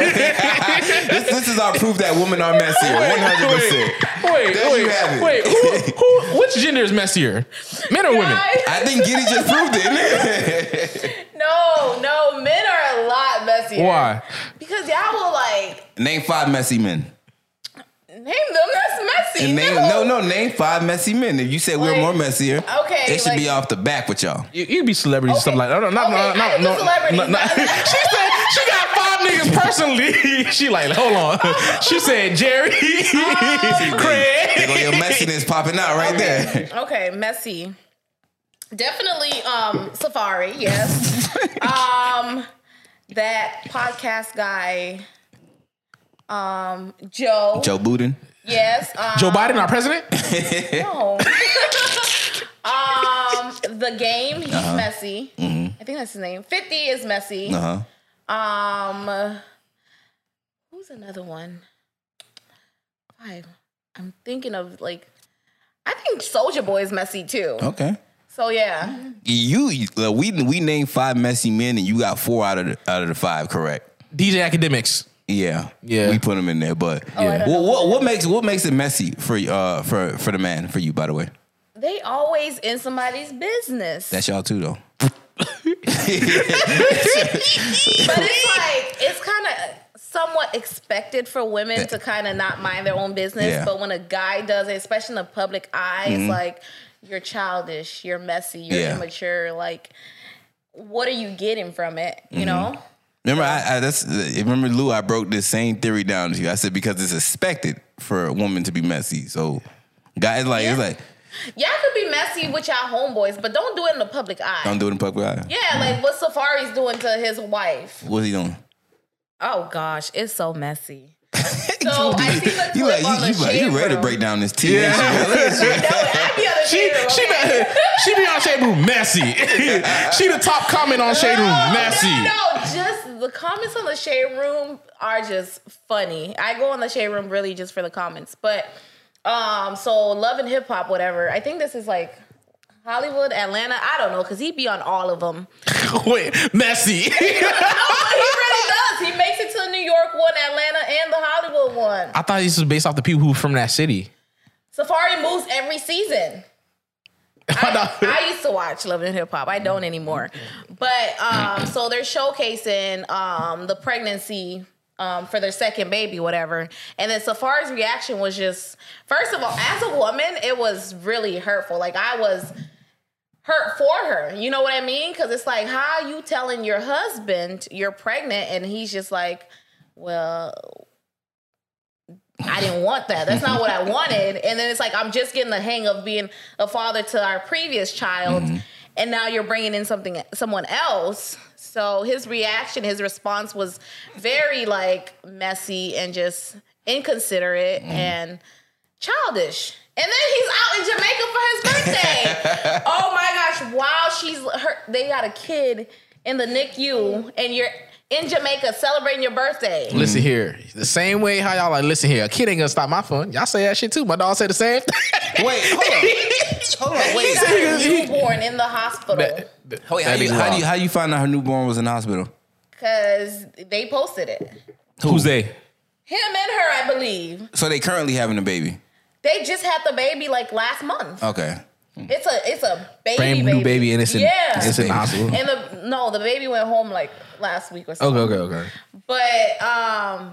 This, this is our proof that women are messy. One hundred percent. Wait, There wait, you have it. wait. Who, who, which gender is messier, men or women? I think Giddy just proved it. No, no, men are a lot messier. Why? Because y'all will like name five messy men. name them. That's messy. And name, no, no, name five messy men. If you say we're more messier, okay, it should like- be off the back with y'all. You, you be celebrities or something like that. No, no, no, Okay, no, I no, ain't a no, no. She said she got five niggas personally. she like, hold on. She said Jerry, oh, There Craig. go your messiness popping out right there. Okay, messy. Definitely um Safaree, yes. um that podcast guy um Joe. Joe Budden. Yes. Um, Joe Biden, our president. No. um the game, he's Uh-huh. messy. I think that's his name. 50 is messy. Mm-hmm. Uh huh. Um who's another one? Five. I'm thinking of like I think Soulja Boy is messy too. Okay. So yeah. You, you- uh, we we named five messy men, and you got four out of the, out of the five correct. DJ Akademiks. Yeah, Yeah. We put them in there, but Oh, I don't Well, what what makes what makes it messy for uh for for the man for you? By the way, They always in somebody's business. that's y'all too though. but it's like it's kind of somewhat expected for women to kind of not mind their own business. Yeah. But when a guy does it, especially in the public eye, it's like you're childish, you're messy, you're Yeah. immature. Like, what are you getting from it? You mm-hmm. know? Remember, I, I that's remember Lou. I broke this same theory down to you. I said because it's expected for a woman to be messy. So, guys, like it's like Y'all could be messy with y'all homeboys, but don't do it in the public eye. don't do it in public. eye. yeah, like mm-hmm. what Safaree's doing to his wife. What's he doing? Oh gosh, it's so messy. So I see the clip You like you, on the you, like, you ready to break down this tea? ain't you? No, I be on the She she okay? she be on Shade Room messy. she the top comment on Shade Room No, messy. No, no, just the comments on the shade room are just funny. I go on the shade room really just for the comments. But um, so love and hip hop, whatever. I think this is like Hollywood, Atlanta. I don't know because he'd be on all of them. Wait, messy. No, but he really does. He makes it to the New York one, Atlanta, and the Hollywood one. I thought this was based off the people who were from that city. Safaree moves every season. I, I used to watch Love and Hip Hop. I don't anymore. But um, so they're showcasing um the pregnancy um for their second baby, whatever. And then Safaree's reaction was just first of all, as a woman, it was really hurtful. Like I was hurt for her. You know what I mean? Because it's like, how are you telling your husband you're pregnant and he's just like, well, I didn't want that. That's not what I wanted. And then it's like, I'm just getting the hang of being a father to our previous child. Mm-hmm. And now you're bringing in something, someone else. So his reaction, his response was very like messy and just inconsiderate mm-hmm. and childish. And then he's out in Jamaica for his birthday. oh my gosh! While she's her, they got a kid in the NICU, and you're in Jamaica celebrating your birthday. Listen here, the same way how y'all like. Listen here, a kid ain't gonna stop my fun. Y'all say that shit too. My dog said the same. thing. Wait, hold on. hold on, He wait. got a newborn in the hospital That- that- Wait, how you, is how do you how you find out her newborn was in the hospital? because they posted it. Who's they? Him and her, I believe. So they currently having a baby. They just had the baby like last month. Okay. It's a it's a baby Brand baby. new baby, and it's in, yeah. it's in the hospital. and the no, the baby went home like last week or something. Okay, okay, okay. But um,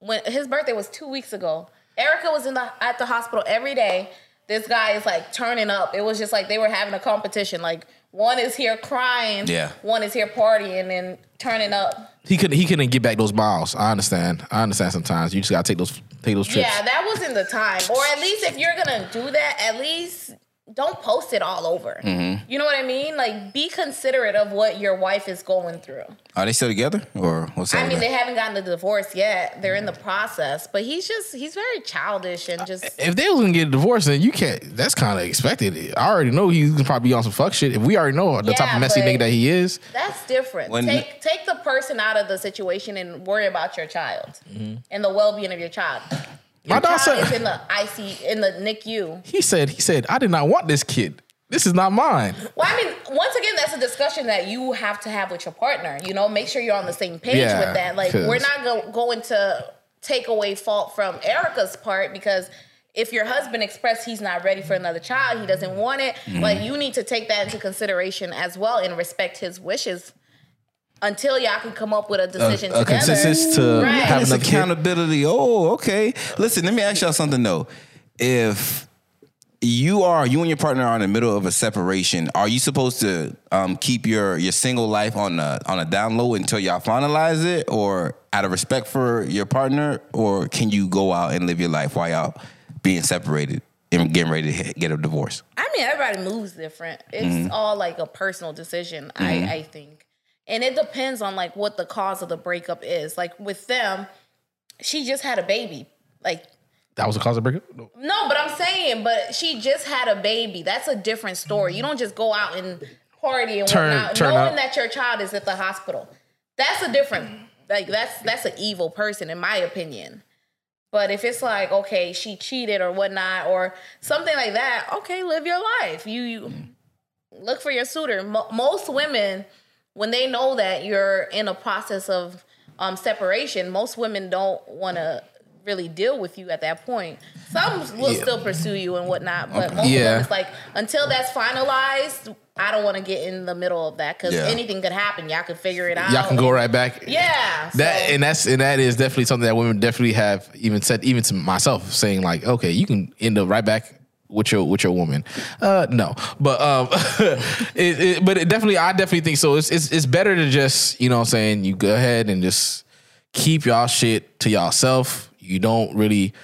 when his birthday was two weeks ago, Erica was in the at the hospital every day. This guy is like turning up. It was just like they were having a competition. Like one is here crying, Yeah. One is here partying and turning up. He couldn't. He couldn't get back those miles. I understand. I understand. Sometimes you just gotta take those take those trips. Yeah, that wasn't the time. Or at least if you're gonna do that, at least don't post it all over. Mm-hmm. You know what I mean? Like be considerate of what your wife is going through. Are they still together or what's up? I mean, they haven't gotten the divorce yet. They're in the process, but he's just he's very childish and just If they was gonna get a divorce, then you can't. That's kind of expected. I already know he's gonna probably be on some fuck shit. If we already know the type of messy nigga that he is, that's different. When- take take the person out of the situation and worry about your child Mm-hmm. and the well being of your child. My Your dog child is in the IC in the NICU. he said he said I did not want this kid. This is not mine. Well, I mean, once again, that's a discussion that you have to have with your partner. You know, make sure you're on the same page Yeah, with that. Like, we're not go- going to take away fault from Erica's part because if your husband expressed he's not ready for another child, he doesn't want it, Mm-hmm. like you need to take that into consideration as well and respect his wishes until y'all can come up with a decision a together. consensus to Right. have It's another kid. accountability. Oh, okay. Listen, let me ask y'all something though. If you are you and your partner are in the middle of a separation, are you supposed to um, keep your your single life on the on a down low until y'all finalize it, or out of respect for your partner, or can you go out and live your life while y'all being separated and getting ready to get a divorce? I mean, everybody moves different. It's Mm-hmm. all like a personal decision, I, I think. And it depends on like what the cause of the breakup is. Like with them, she just had a baby. Like, That was the cause of breakup. No. no, but I'm saying, but she just had a baby. That's a different story. You don't just go out and party and Turn- whatnot, turn knowing up. that your child is at the hospital. That's a different like that's that's an evil person in my opinion. But if it's like, okay, she cheated or whatnot, or something like that, okay, live your life. You, you mm. look for your suitor. Mo- most women, when they know that you're in a process of um, separation, most women don't want to really deal with you at that point. Some will Yeah. still pursue you and whatnot, but most Yeah. of them, it's like until that's finalized, I don't want to get in the middle of that because Yeah. anything could happen. Y'all could figure it out. Y'all can go right back. Yeah. That so- and that's and that is definitely something that women definitely have even said even to myself saying like okay you can end up right back with your with your woman. Uh no but um it, it, but it definitely I definitely think so. It's, it's it's better to just you know what I'm saying? You go ahead and just keep y'all shit to yourself. You don't really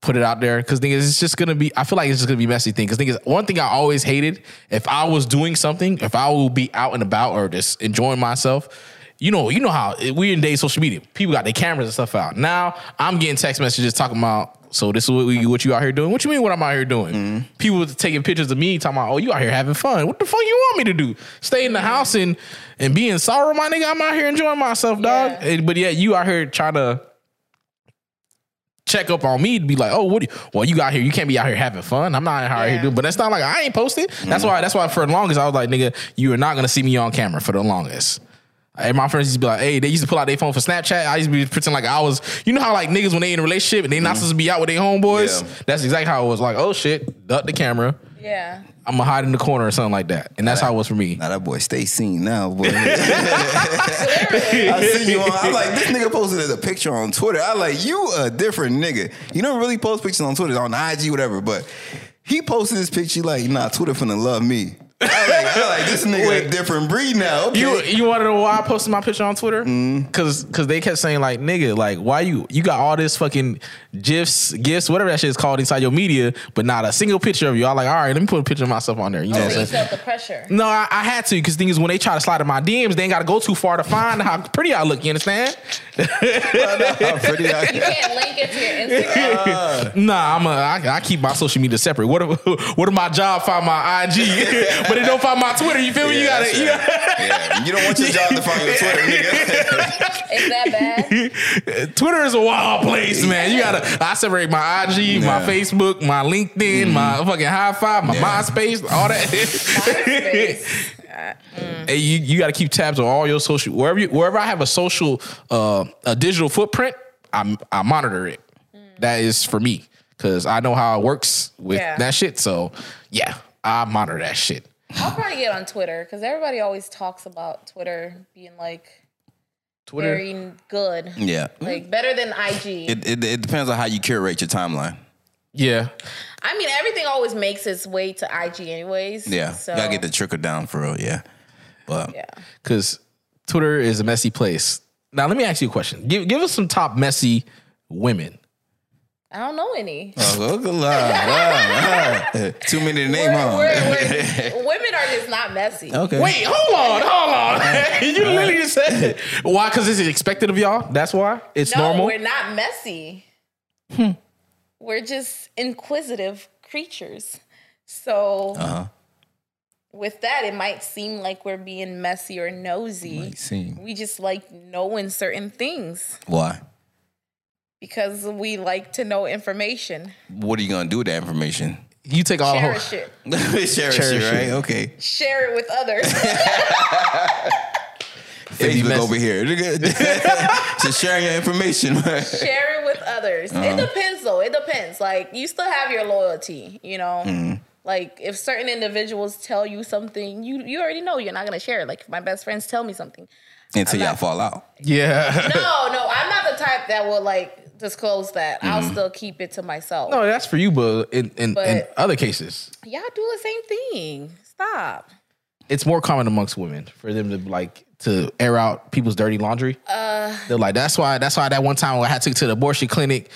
put it out there. Because thing is it's just gonna be I feel like it's just gonna be messy thing. Because thing is one thing I always hated if I was doing something if I will be out and about or just enjoying myself you know you know how eh, we in days social media people got their cameras and stuff out now I'm getting text messages talking about so this is what, we, what you out here doing what you mean what I'm out here doing mm-hmm. people taking pictures of me talking about oh you out here having fun what the fuck you want me to do stay in the mm-hmm. house and and be in sorrow my nigga I'm out here enjoying myself dog Yeah. And- but yeah you out here trying to check up on me to be like, oh, what? Do you, well, you got here. You can't be out here having fun. I'm not out here Yeah. doing. But that's not like I ain't posted. That's mm-hmm. why. That's why for the longest I was like, nigga, you are not gonna see me on camera for the longest. And my friends used to be like, hey, they used to pull out their phone for Snapchat. I used to be pretending like I was, you know how like niggas when they in a relationship and they not mm-hmm. supposed to be out with their homeboys. Yeah. That's exactly how it was. Like, oh shit, duck the camera. yeah. I'm gonna hide in the corner or something like that. And that's how it was for me. Now that boy stay seen now, boy. I see you on. I'm like, this nigga posted a picture on Twitter. I like, you a different nigga. You don't really post pictures on Twitter, on IG, whatever. But he posted this picture like, nah, Twitter finna love me. I like, like this this nigga Wait. a different breed now. Okay. You you want to know why I posted my picture on Twitter? Mm-hmm. Cause cause they kept saying like nigga like why you you got all this fucking gifs gifts whatever that shit is called inside your media but not a single picture of you. I like all right let me put a picture of myself on there. You know what I'm you saying? felt the pressure. No, I, I had to because thing is when they try to slide in my DMs, they ain't got to go too far to find how pretty I look. You understand? I'm pretty You can't link it to your Instagram. Nah, I'm a, I, I keep my social media separate. What if what if my job find my IG, but it don't find my Twitter? You feel me? You gotta, you gotta yeah. You don't want your job to find your Twitter, nigga. Is that bad? Twitter is a wild place, man. You gotta. I separate my IG, my Facebook, my LinkedIn, my fucking Hi5, my Yeah. MySpace, all that. MySpace. hey, you, you got to keep tabs on all your social wherever you, wherever I have a social uh, a digital footprint. I I monitor it. That is for me because I know how it works with Yeah. that shit. So yeah, I monitor that shit. I'll probably get on Twitter because everybody always talks about Twitter being like Twitter. very good, Yeah. like better than IG. It, it, it depends on how you curate your timeline. Yeah, I mean, everything always makes its way to IG, anyways. Yeah. so you gotta get the trickle down for real. Yeah. But yeah. because Twitter is a messy place. Now let me ask you a question. Give give us some top messy women. I don't know any. Oh, good luck. Wow, wow. Too many to name, We're- huh? we're- we're- women are just not messy. Okay. Wait, hold on, hold on. you literally just said it. Why? Because this is expected of y'all. That's why it's No, normal. we're not messy. We're just inquisitive creatures. So, Uh-huh. with that, it might seem like we're being messy or nosy. Might seem. We just like knowing certain things Why? Because we like to know information. What are you gonna do with that information? You take all the whole. Cherish it. Cherish, Cherish it, right? it. Okay. Share it with others. Facebook messy. over here. Just sharing your information. right? Share it with others. Uh-huh. It depends, though. It depends. Like, you still have your loyalty, you know? Mm-hmm. Like, if certain individuals tell you something, you, you already know you're not going to share it. Like, if my best friends tell me something. Until I'm y'all fall out. Yeah. No, no, I'm not the type that will, like, disclose that. I'll Mm-hmm. still keep it to myself. no, that's for you, but in in, in other cases, Y'all do the same thing. Stop. it's more common amongst women for them to like to air out people's dirty laundry. Uh, They're like, that's why. That's why that one time when I had to go to the abortion clinic.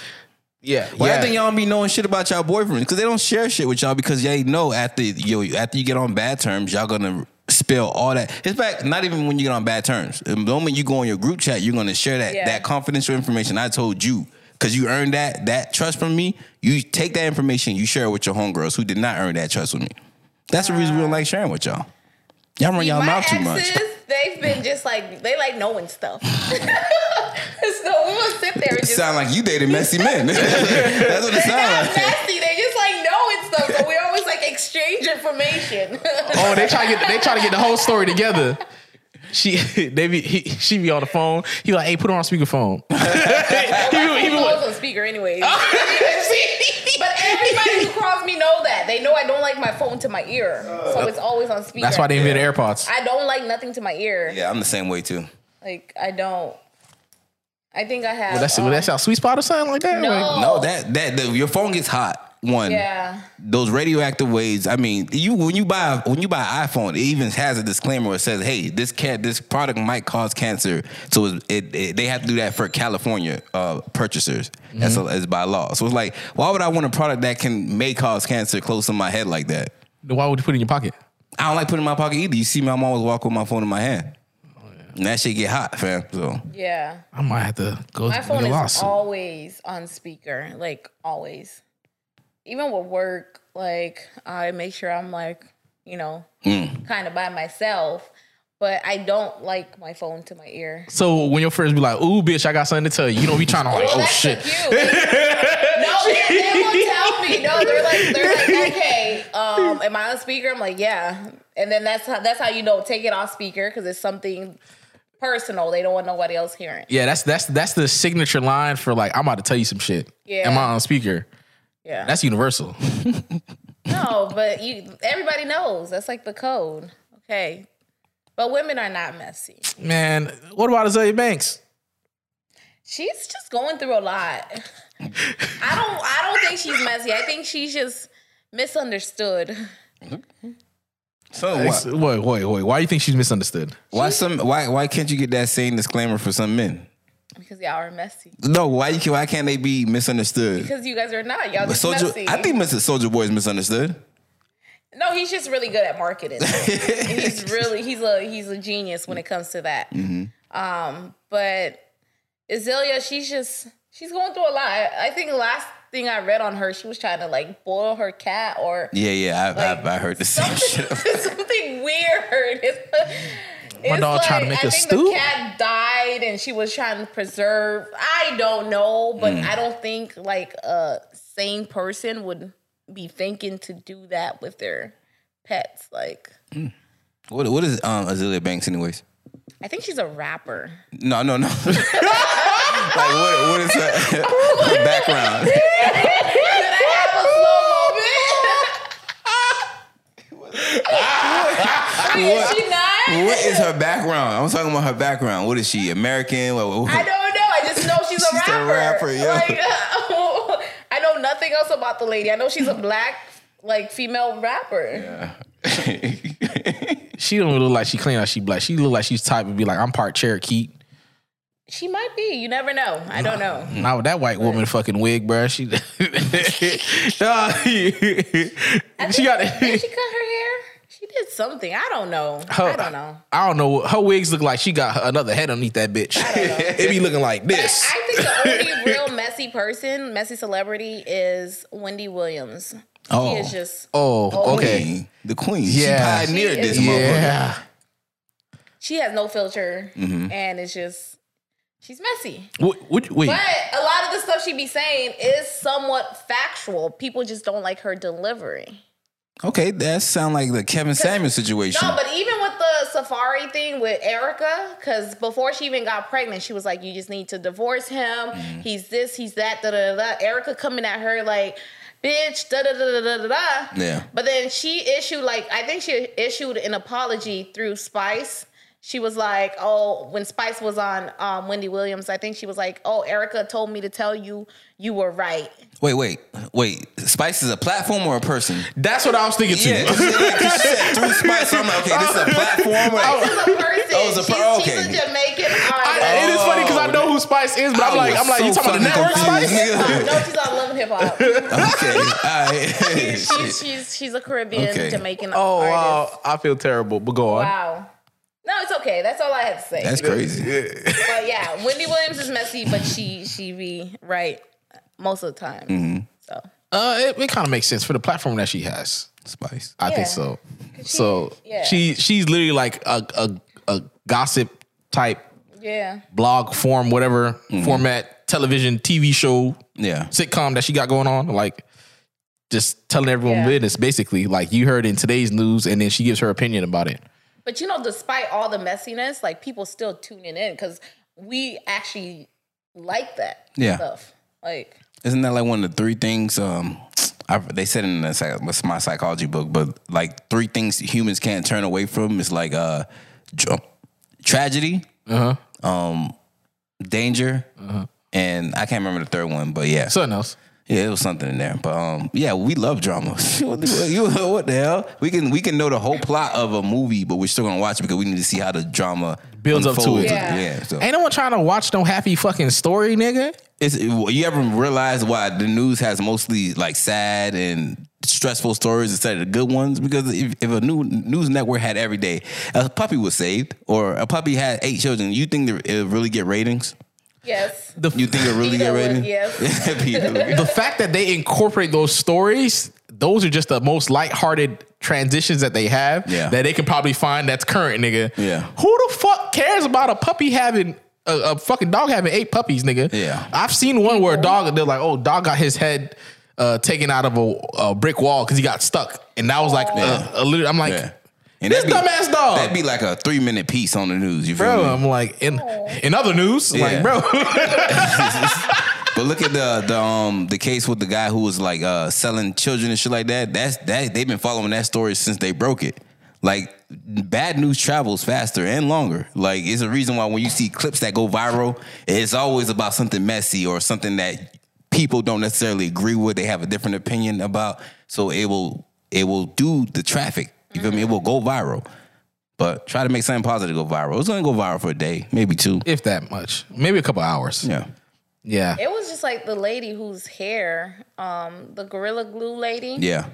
Yeah, Why yeah. I think y'all don't be knowing shit about y'all boyfriends? Because they don't share shit with y'all because they know after yo after you get on bad terms, y'all gonna spill all that. It's back not even when you get on bad terms. The moment you go on your group chat, you're gonna share that Yeah. that confidential information I told you. Cause you earned that that trust from me. You take that information, you share it with your homegirls who did not earn that trust with me. That's the reason we don't like sharing with y'all. Y'all run y'all mouth too exes, much. They've been just like, they like knowing stuff. so we will sit there and just. Sound like you dated messy men. That's what it They're sound not like. messy. They just like knowing stuff. So we always like exchange information. oh, they try to get they try to get the whole story together. She they be he, she be on the phone. He like, hey, put her on speakerphone. he, be- he He be goes like, on speaker anyways. but everybody who calls me know that. They know I don't like my phone to my ear. So it's always on speaker. that's why they invented AirPods. I don't like nothing to my ear. Yeah, I'm the same way too. Like I don't. I think I have. Well, that's um, well, that's our sweet spot or something like that. No. Like, No, that that the, your phone gets hot. One, Yeah. those radioactive waves. I mean, you when you buy when you buy an iPhone, it even has a disclaimer where it says, "Hey, this cat this product might cause cancer." So it, it, it- they have to do that for California uh, purchasers. That's Mm-hmm. a, it's by law. So it's like, why would I want a product that can may cause cancer close to my head like that? why would you put it in your pocket? I don't like putting it in my pocket either. You see me, I'm always walking with my phone in my hand. Oh, And that shit get hot, fam. So Yeah. I might have to go. My make phone is lawsuit. always on speaker, like always. Even with work, like I make sure I'm like, you know, Mm. kind of by myself. But I don't like my phone to my ear. So when your friends be like, "Ooh, bitch, I got something to tell you," you don't be trying to like, "Oh that's shit." the no, they, they won't tell me. No, they're like, they're like, okay, um, am I on speaker? I'm like, yeah. And then that's how that's how you know take it off speaker because it's something personal. They don't want nobody else hearing. Yeah, that's that's that's the signature line for like, I'm about to tell you some shit. Yeah. Am I on speaker? Yeah. That's universal. No, but you everybody knows. That's like the code. Okay. But women are not messy. Man, what about Azealia Banks? She's just going through a lot. I don't I don't think she's messy. I think she's just misunderstood. So Ex- why, Wait, wait, wait. Why do you think she's misunderstood? why some why why can't you get that same disclaimer for some men? Because y'all are messy. No, why you why can't they be misunderstood? Because you guys are not. Y'all just Soulja, messy. I think Mr. Soulja Boy is misunderstood. No, he's just really good at marketing. he's really he's a he's a genius when it comes to that. Mm-hmm. Um, but Azealia, she's just she's going through a lot. I, think last thing I read on her, she was trying to like boil her cat or Yeah, yeah, I, Like, I, I heard the same shit. something, something weird. It's dog tried to make I a think stew? The cat died, and she was trying to preserve. I don't know, but Mm. I don't think like a sane person would be thinking to do that with their pets. Like, What what is um Azealia Banks anyways? I think she's a rapper. No, no, no. like what what is her, her background? Ah! Is she not? What is her background? I'm talking about her background. What is she? American? What, what- I don't know. I just know she's a She's a rapper. rapper, yo. Like, I know nothing else about the lady. I know she's a black, like female rapper. Yeah. She don't look like she claim like she black. She look like she's type of be like, I'm part Cherokee. She might be. You never know. I don't know. Not with that white woman fucking wig, bruh. She, Nah, she got Did she cut her hair? She did something. I don't know. her, I don't know. I don't know. Her wigs look like she got another head underneath that bitch. it be looking like this. I think the only real messy person, messy celebrity, is Wendy Williams. Oh. She is just. Oh, okay. Queen. The queen. Yeah. She pioneered She this is- motherfucker. Yeah. She has no filter, Mm-hmm. and it's just. She's messy. What, what, wait. But a lot of the stuff she be saying is somewhat factual. People just don't like her delivery. Okay, that sound like the Kevin Samuel situation. No, but even with the Safaree thing with Erica, because before she even got pregnant, she was like, "You just need to divorce him. Mm-hmm. He's this, he's that." Da da da. da. Erica coming at her like, "Bitch." Da da da da da da. da. Yeah. But then she issued like I think she issued an apology through Spice. She was like, "Oh, when Spice was on um, Wendy Williams, I think she was like, "Oh, Erica told me to tell you you were right." wait, wait, wait. Spice is a platform or a person? That's what I was thinking too. Yeah, 'cause it- like, 'cause she through Spice. I'm like, okay, this is a platform. Or, She's a person. Oh, it's a she's, per- she's okay. a Jamaican I- it is funny because I know who Spice is, but I'm like, I'm like, you talking about the network confused. Spice? no, she's on Love and Hip Hop. okay, all right. she's, she's she's a Caribbean Okay. Jamaican Oh artist. wow, I feel terrible. But go on. Wow. No, it's okay. That's all I have to say. That's crazy. but yeah, Wendy Williams is messy, but she she be right most of the time. Mm-hmm. So Uh, it, it kind of makes sense for the platform that she has. Spice. I Yeah. think so. So yeah. she she's literally like a a, a gossip type yeah, blog form, whatever format, television, TV show, Yeah. sitcom that she got going on, like just telling everyone Yeah. business. Basically, like you heard in today's news, and then she gives her opinion about it. But you know, despite all the messiness, like people still tuning in because we actually like that Yeah. stuff. Like Isn't that like one of the three things? Um, I, they said in the, what's my psychology book, but like three things humans can't turn away from is like uh, dr- tragedy, Uh huh. um, danger, and I can't remember the third one, but yeah, Something else. Yeah, it was something in there. But um, yeah, we love drama. what, the, you- what the hell? We can we can know the whole plot of a movie, but we're still gonna watch it because we need to see how the drama Builds up to it. Yeah. yeah so. Ain't no one trying to watch no happy fucking story, nigga. It's, you ever realize why the news has mostly like sad and stressful stories instead of the good ones? Because if, if a new news network had every day, a puppy was saved or a puppy had eight children, you think that it would really get ratings? Yes, The You think it really get would, ratings? yes. The fact that they incorporate those stories, those are just the most lighthearted transitions that they have. Yeah. That they can probably find that's current, nigga. Yeah. Who the fuck cares about a puppy having a, a fucking dog having eight puppies, nigga? Yeah. I've seen one where a dog they're like, oh, dog got his head uh, taken out of a, a brick wall because he got stuck, and that was like Yeah. a, a little. I'm like, Yeah. This that'd be- dumbass dog. That'd be like a three minute piece on the news. You feel bro, me? I'm like, in in other news, Yeah. like, bro, But look at the the um the case with the guy who was like uh selling children and shit like that. That's that they've been following that story since they broke it. Like bad news travels faster and longer. Like it's a reason why when you see clips that go viral, it's always about something messy or something that people don't necessarily agree with. They have a different opinion about. So it will it will do the traffic You feel me? It will go viral. But try to make something positive go viral. It's gonna go viral for a day, maybe two. if that much, maybe a couple hours. Yeah. Yeah. It was just like the lady whose hair, um, the Gorilla Glue lady. Yeah.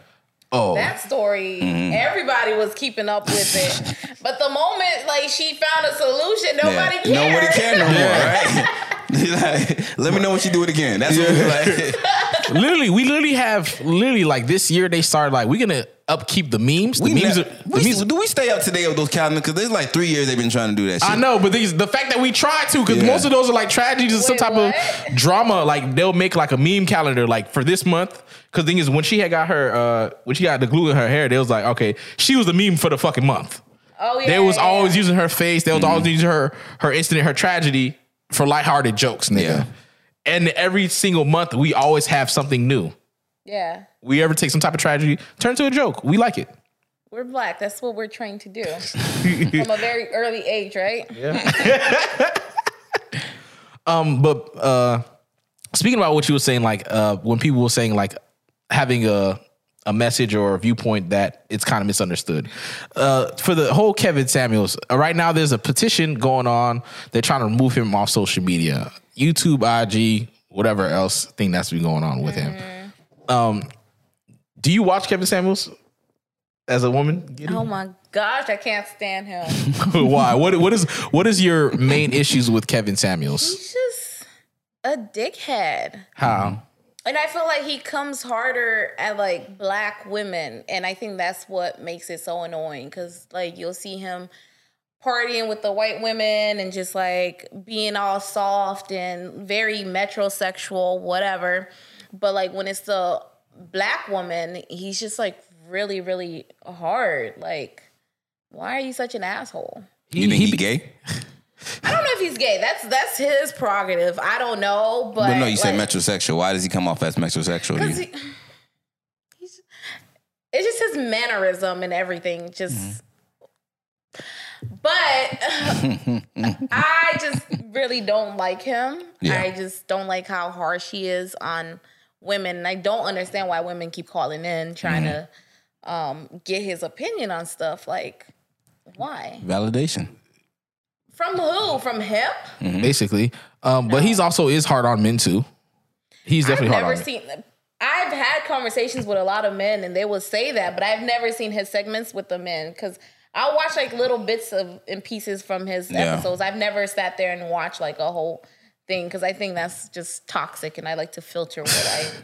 Oh, That story, Mm-hmm. everybody was keeping up with it. but the moment like she found a solution, nobody yeah. cared. Nobody care no more, right? Like, let me know what you do it again. That's what we like. literally, we literally have literally like this year they started like we're gonna upkeep the memes. The We memes, ne- are, the we- memes. do we stay up to date with those calendars? Because there's like three years they've been trying to do that shit. I know, but these, the fact that we try to, because Yeah. most of those are like tragedies and some type what? of drama. Like they'll make like a meme calendar, like for this month. Because thing is, when she had got her, uh, when she got the glue in her hair, they was like, okay, she was the meme for the fucking month. Oh yeah. They was yeah, always yeah. using her face. They was always using her her incident, her tragedy for lighthearted jokes, nigga. Yeah. And every single month, we always have something new. Yeah. We ever take some type of tragedy, turn to a joke. We like it. We're black. That's what we're trained to do from a very early age, right? Yeah. um, but uh, speaking about what you were saying, like uh, when people were saying like having a a message or a viewpoint that it's kind of misunderstood. Uh, for the whole Kevin Samuels, uh, right now there's a petition going on. They're trying to remove him off social media, YouTube, IG, whatever else thing that's been going on with him. Um, do you watch Kevin Samuels as a woman? Oh my gosh, I can't stand him. Why? What what is what is your main issues with Kevin Samuels? He's just a dickhead. How? And I feel like he comes harder at like black women. And I think that's what makes it so annoying. Cause like you'll see him partying with the white women and just like being all soft and very metrosexual, whatever. But like when it's the black woman, he's just like really, really hard. Like, why are you such an asshole? You think he, be- gay? I don't know if he's gay. That's that's his prerogative. I don't know, but But no, you said like, metrosexual. Why does he come off as metrosexual? to Cause you? he, he's, it's just his mannerism and everything. Just, Mm-hmm. but I just really don't like him. Yeah. I just don't like how harsh he is on women. And I don't understand why women keep calling in trying Mm-hmm. to um, get his opinion on stuff. Like, why? Validation. From who? From him? basically. Um, but he's also is hard on men too. He's I've definitely hard never on men. I've had conversations with a lot of men, and they will say that, but I've never seen his segments with the men because I'll watch like little bits of and pieces from his Yeah. episodes. I've never sat there and watched like a whole thing because I think that's just toxic, and I like to filter what I.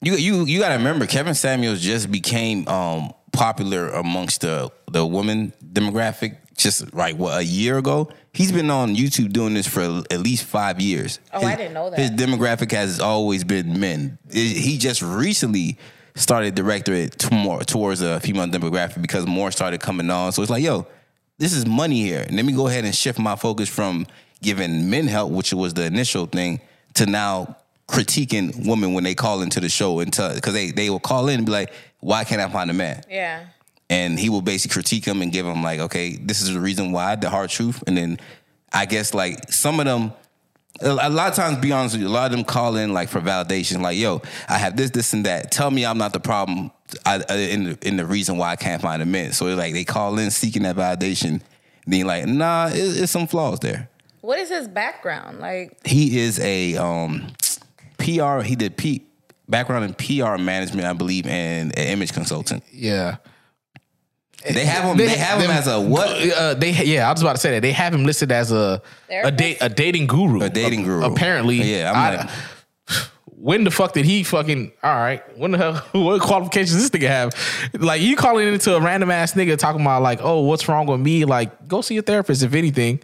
You you you got to remember, Kevin Samuels just became um, popular amongst the the woman demographic just like what a year ago. He's been on YouTube doing this for at least five years. Oh, I didn't know that. His demographic has always been men. It- he just recently started directing it to more towards a female demographic because more started coming on. So it's like, yo, this is money here. And let me go ahead and shift my focus from giving men help, which was the initial thing, to now critiquing women when they call into the show and because they they will call in and be like, why can't I find a man? Yeah. and he will basically critique them and give them like, okay, this is the reason why, the hard truth, and then I guess like some of them. A lot of times, be honest with you, a lot of them call in like for validation, like, "Yo, I have this, this, and that. Tell me I'm not the problem, I, I- in the, in the reason why I can't find a man." So it's like they call in seeking that validation, then like, nah, it, it's some flaws there. What is his background? Like, He is a um, PR. He did P background in PR management, I believe, and an image consultant. Yeah. They have him. They, have him them- as a what? Uh, they yeah, I was about to say that they have him listed as a a Therapist? date a dating guru. A dating guru. Apparently, Yeah, I'm I- like- when the fuck did he fucking? All right, when the hell? What qualifications this nigga have? Like you calling into a random ass nigga talking about like, oh, what's wrong with me? Like, go see a therapist if anything.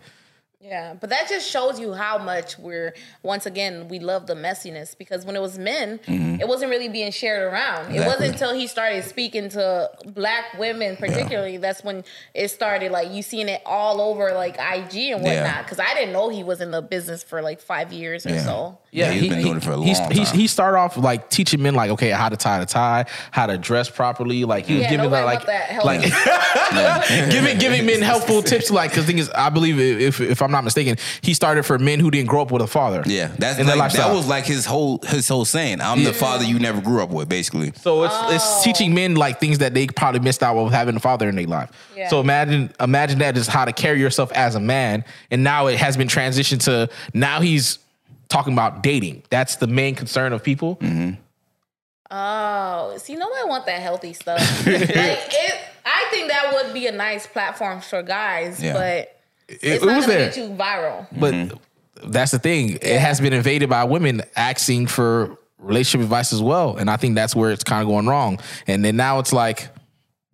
Yeah, but that just shows you how much we're once again we love the messiness because when it was men, mm-hmm. it wasn't really being shared around. It wasn't until he started speaking to black women, particularly, that's when it started. Like you seeing it all over like IG and whatnot. Because I didn't know he was in the business for like five years or Yeah. so. Yeah, he's been doing it for a long he's, time. He's, he started off like teaching men like okay how to tie a tie, how to dress properly. Like he was Yeah, giving nobody like that like giving giving men helpful tips. Like because thing is, I believe if if I'm not mistaken, he started for men who didn't grow up with a father. yeah, that's in their like, that lifestyle. was like his whole his whole saying. I'm the father you never grew up with, basically. So it's Oh. it's teaching men like things that they probably missed out with having a father in their life. Yeah. So imagine imagine that is how to carry yourself as a man, and now it has been transitioned to now he's talking about dating. That's the main concern of people. Mm-hmm. Oh, see, nobody want that healthy stuff. like it, I think that would be a nice platform for guys, Yeah. but It, it's it not was there, be too viral. but that's the thing. It has been invaded by women asking for relationship advice as well, and I think that's where it's kind of going wrong. And then now it's like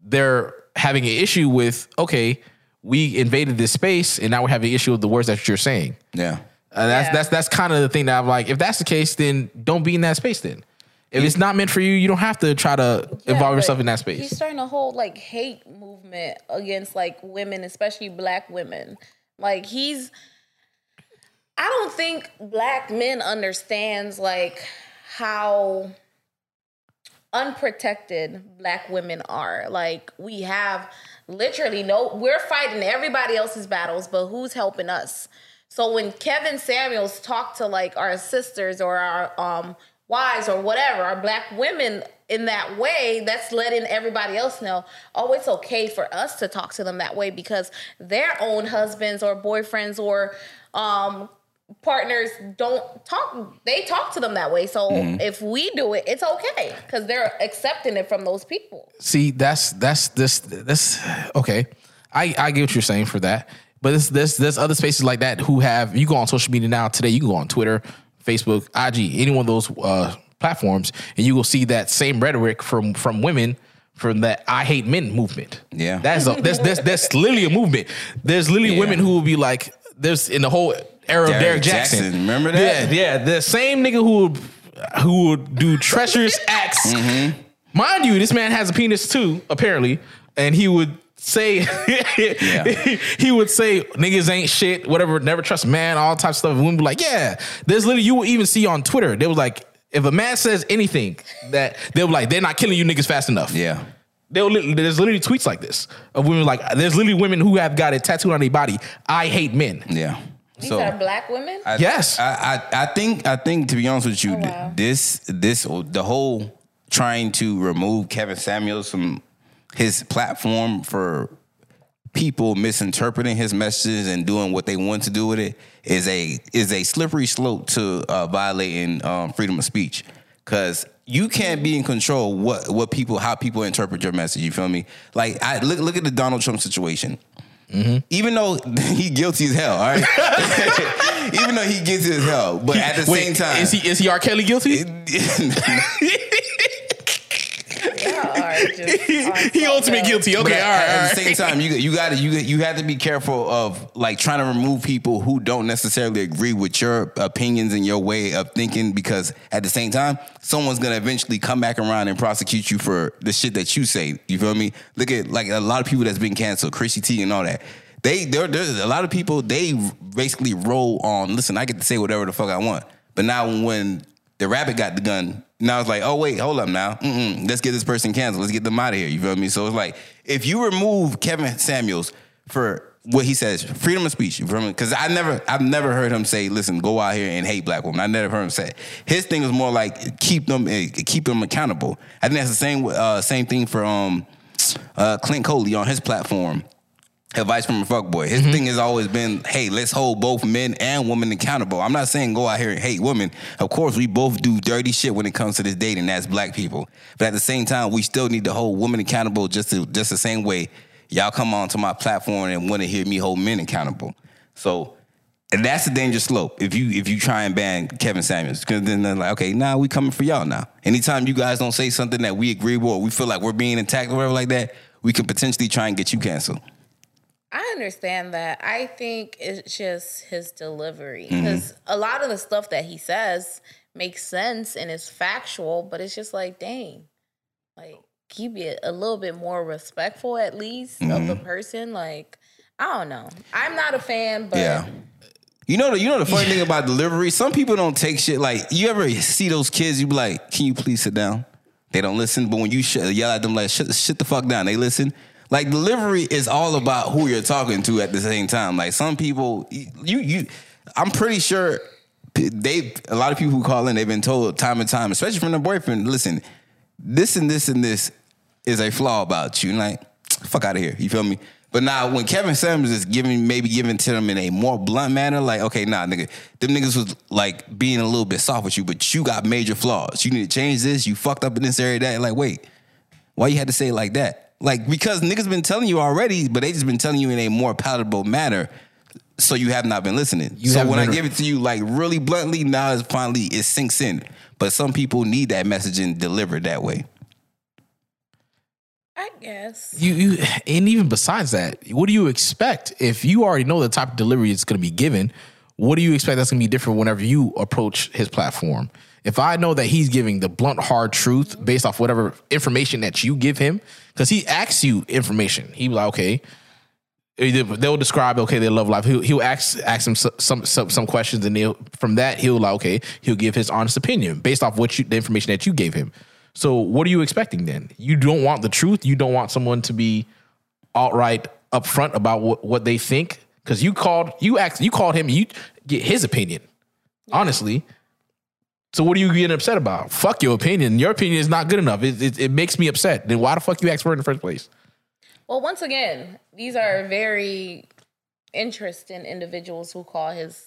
they're having an issue with okay, we invaded this space, and now we're having an issue with the words that you're saying. Yeah. Uh, that's Yeah. that's that's kind of the thing that I'm like. If that's the case, then don't be in that space. Then, if it's not meant for you, you don't have to try to Yeah, involve yourself in that space. He's starting a whole like hate movement against like women, especially black women. Like he's I don't think black men understands like how unprotected black women are. Like we have literally no we're fighting everybody else's battles, but who's helping us? So when Kevin Samuels talked to like our sisters or our um wives or whatever, our black women in that way, that's letting everybody else know, oh, it's okay for us to talk to them that way because their own husbands or boyfriends or um partners don't talk they talk to them that way so if we do it it's okay because they're accepting it from those people See, that's that's this this okay. I I get what you're saying for that, but there's there's there's other spaces like that who have you go on social media now today. You can go on Twitter, Facebook, IG, any one of those uh, platforms, and you will see that same rhetoric from from women from that I hate men movement. Yeah. that's a, that's that's that's literally a movement. There's literally Yeah. women who will be like, there's in the whole era of Derrick Derrick Jaxn. Jaxn, remember that? Yeah, yeah. The same nigga who would who would do treacherous acts. Mm-hmm. Mind you, this man has a penis too, apparently, and he would say he would say niggas ain't shit, whatever, never trust man, all types of stuff. And women be like, yeah. There's literally you will even see on Twitter, they was like, if a man says anything that they were like, they're not killing you niggas fast enough. Yeah. They'll lit- there's literally tweets like this of women like there's literally women who have got it tattooed on their body. I hate men. Yeah. these are black women I, Yes. I, I I think I think to be honest with you, Oh, wow. this this the whole trying to remove Kevin Samuels from his platform for people misinterpreting his messages and doing what they want to do with it is a is a slippery slope to uh, violating um, freedom of speech because you can't be in control what what people how people interpret your message. You feel me? Like I look look at the Donald Trump situation. Even though he guilty as hell, all right. Even though he guilty as hell, but at the Wait, same time, is he is he R. Kelly guilty? Y'all are just on he ultimate something guilty. But Okay, at, all right. at all the same time, you you got to you you have to be careful of like trying to remove people who don't necessarily agree with your opinions and your way of thinking because at the same time, someone's gonna eventually come back around and prosecute you for the shit that you say. You feel me? Look at like a lot of people that's been canceled, Chrissy T and all that. They there there's a lot of people they basically roll on. Listen, I get to say whatever the fuck I want, but now when the rabbit got the gun. Now it's like, oh wait, hold up now. Mm-mm, let's get this person canceled. Let's get them out of here. You feel me? So it's like, if you remove Kevin Samuels for what he says, freedom of speech. Because I never, I've never heard him say, listen, go out here and hate black women. I never heard him say. It. His thing is more like keep them, eh, keep them accountable. I think that's the same, uh, same thing for um, uh, Clint Coley on his platform advice from a fuckboy. His mm-hmm. thing has always been, hey, let's hold both men and women accountable. I'm not saying go out here and hate women. Of course, we both do dirty shit when it comes to this dating as black people. But at the same time, we still need to hold women accountable just to, just the same way y'all come onto my platform and want to hear me hold men accountable. So and that's a dangerous slope if you if you try and ban Kevin Samuels because then they're like okay now we coming for y'all now anytime you guys don't say something that we agree with or we feel like we're being attacked or whatever like that we could potentially try and get you canceled I understand that. I think it's just his delivery mm-hmm. because a lot of the stuff that he says makes sense and is factual, but it's just like, dang, like keep it a little bit more respectful at least of the mm-hmm. person. Like, I don't know. I'm not a fan, but yeah You know the you know the funny thing about delivery. Some people don't take shit like you ever see those kids. You be like, "Can you please sit down?" They don't listen. But when you sh- yell at them like, "Shut shit the fuck down," they listen. Like delivery is all about who you're talking to at the same time. Like some people, you you, I'm pretty sure they a lot of people who call in, they've been told time and time, especially from their boyfriend, listen, this and this and this is a flaw about you. And like, fuck out of here. You feel me? But now when Kevin Samuels is giving maybe giving to them in a more blunt manner, like, okay, nah, nigga, them niggas was like being a little bit soft with you, but you got major flaws. You need to change this. You fucked up in this area. That like, wait, why you had to say it like that? Like because niggas been telling you already, but they just been telling you in a more palatable manner. So you have not been listening. You so haven't when I give it to you like really bluntly, now it's finally it sinks in. But some people need that messaging delivered that way. I guess. You, you, and even besides that, what do you expect if you already know the type of delivery it's going to be given? What do you expect that's going to be different whenever you approach his platform? If I know that he's giving the blunt, hard truth based off whatever information that you give him, because he asks you information, he be like, okay, they'll describe okay their love life. He'll, he'll ask ask him some some some, questions, and they'll, from that he'll like okay he'll give his honest opinion based off what you the information that you gave him. So what are you expecting then? You don't want the truth. You don't want someone to be outright upfront about what, what they think because you called you asked you called him you get his opinion honestly. So what are you getting upset about? Fuck your opinion. Your opinion is not good enough. It, it, it makes me upset. Then why the fuck you ask for it in the first place? Well, once again, these are very interesting individuals who call his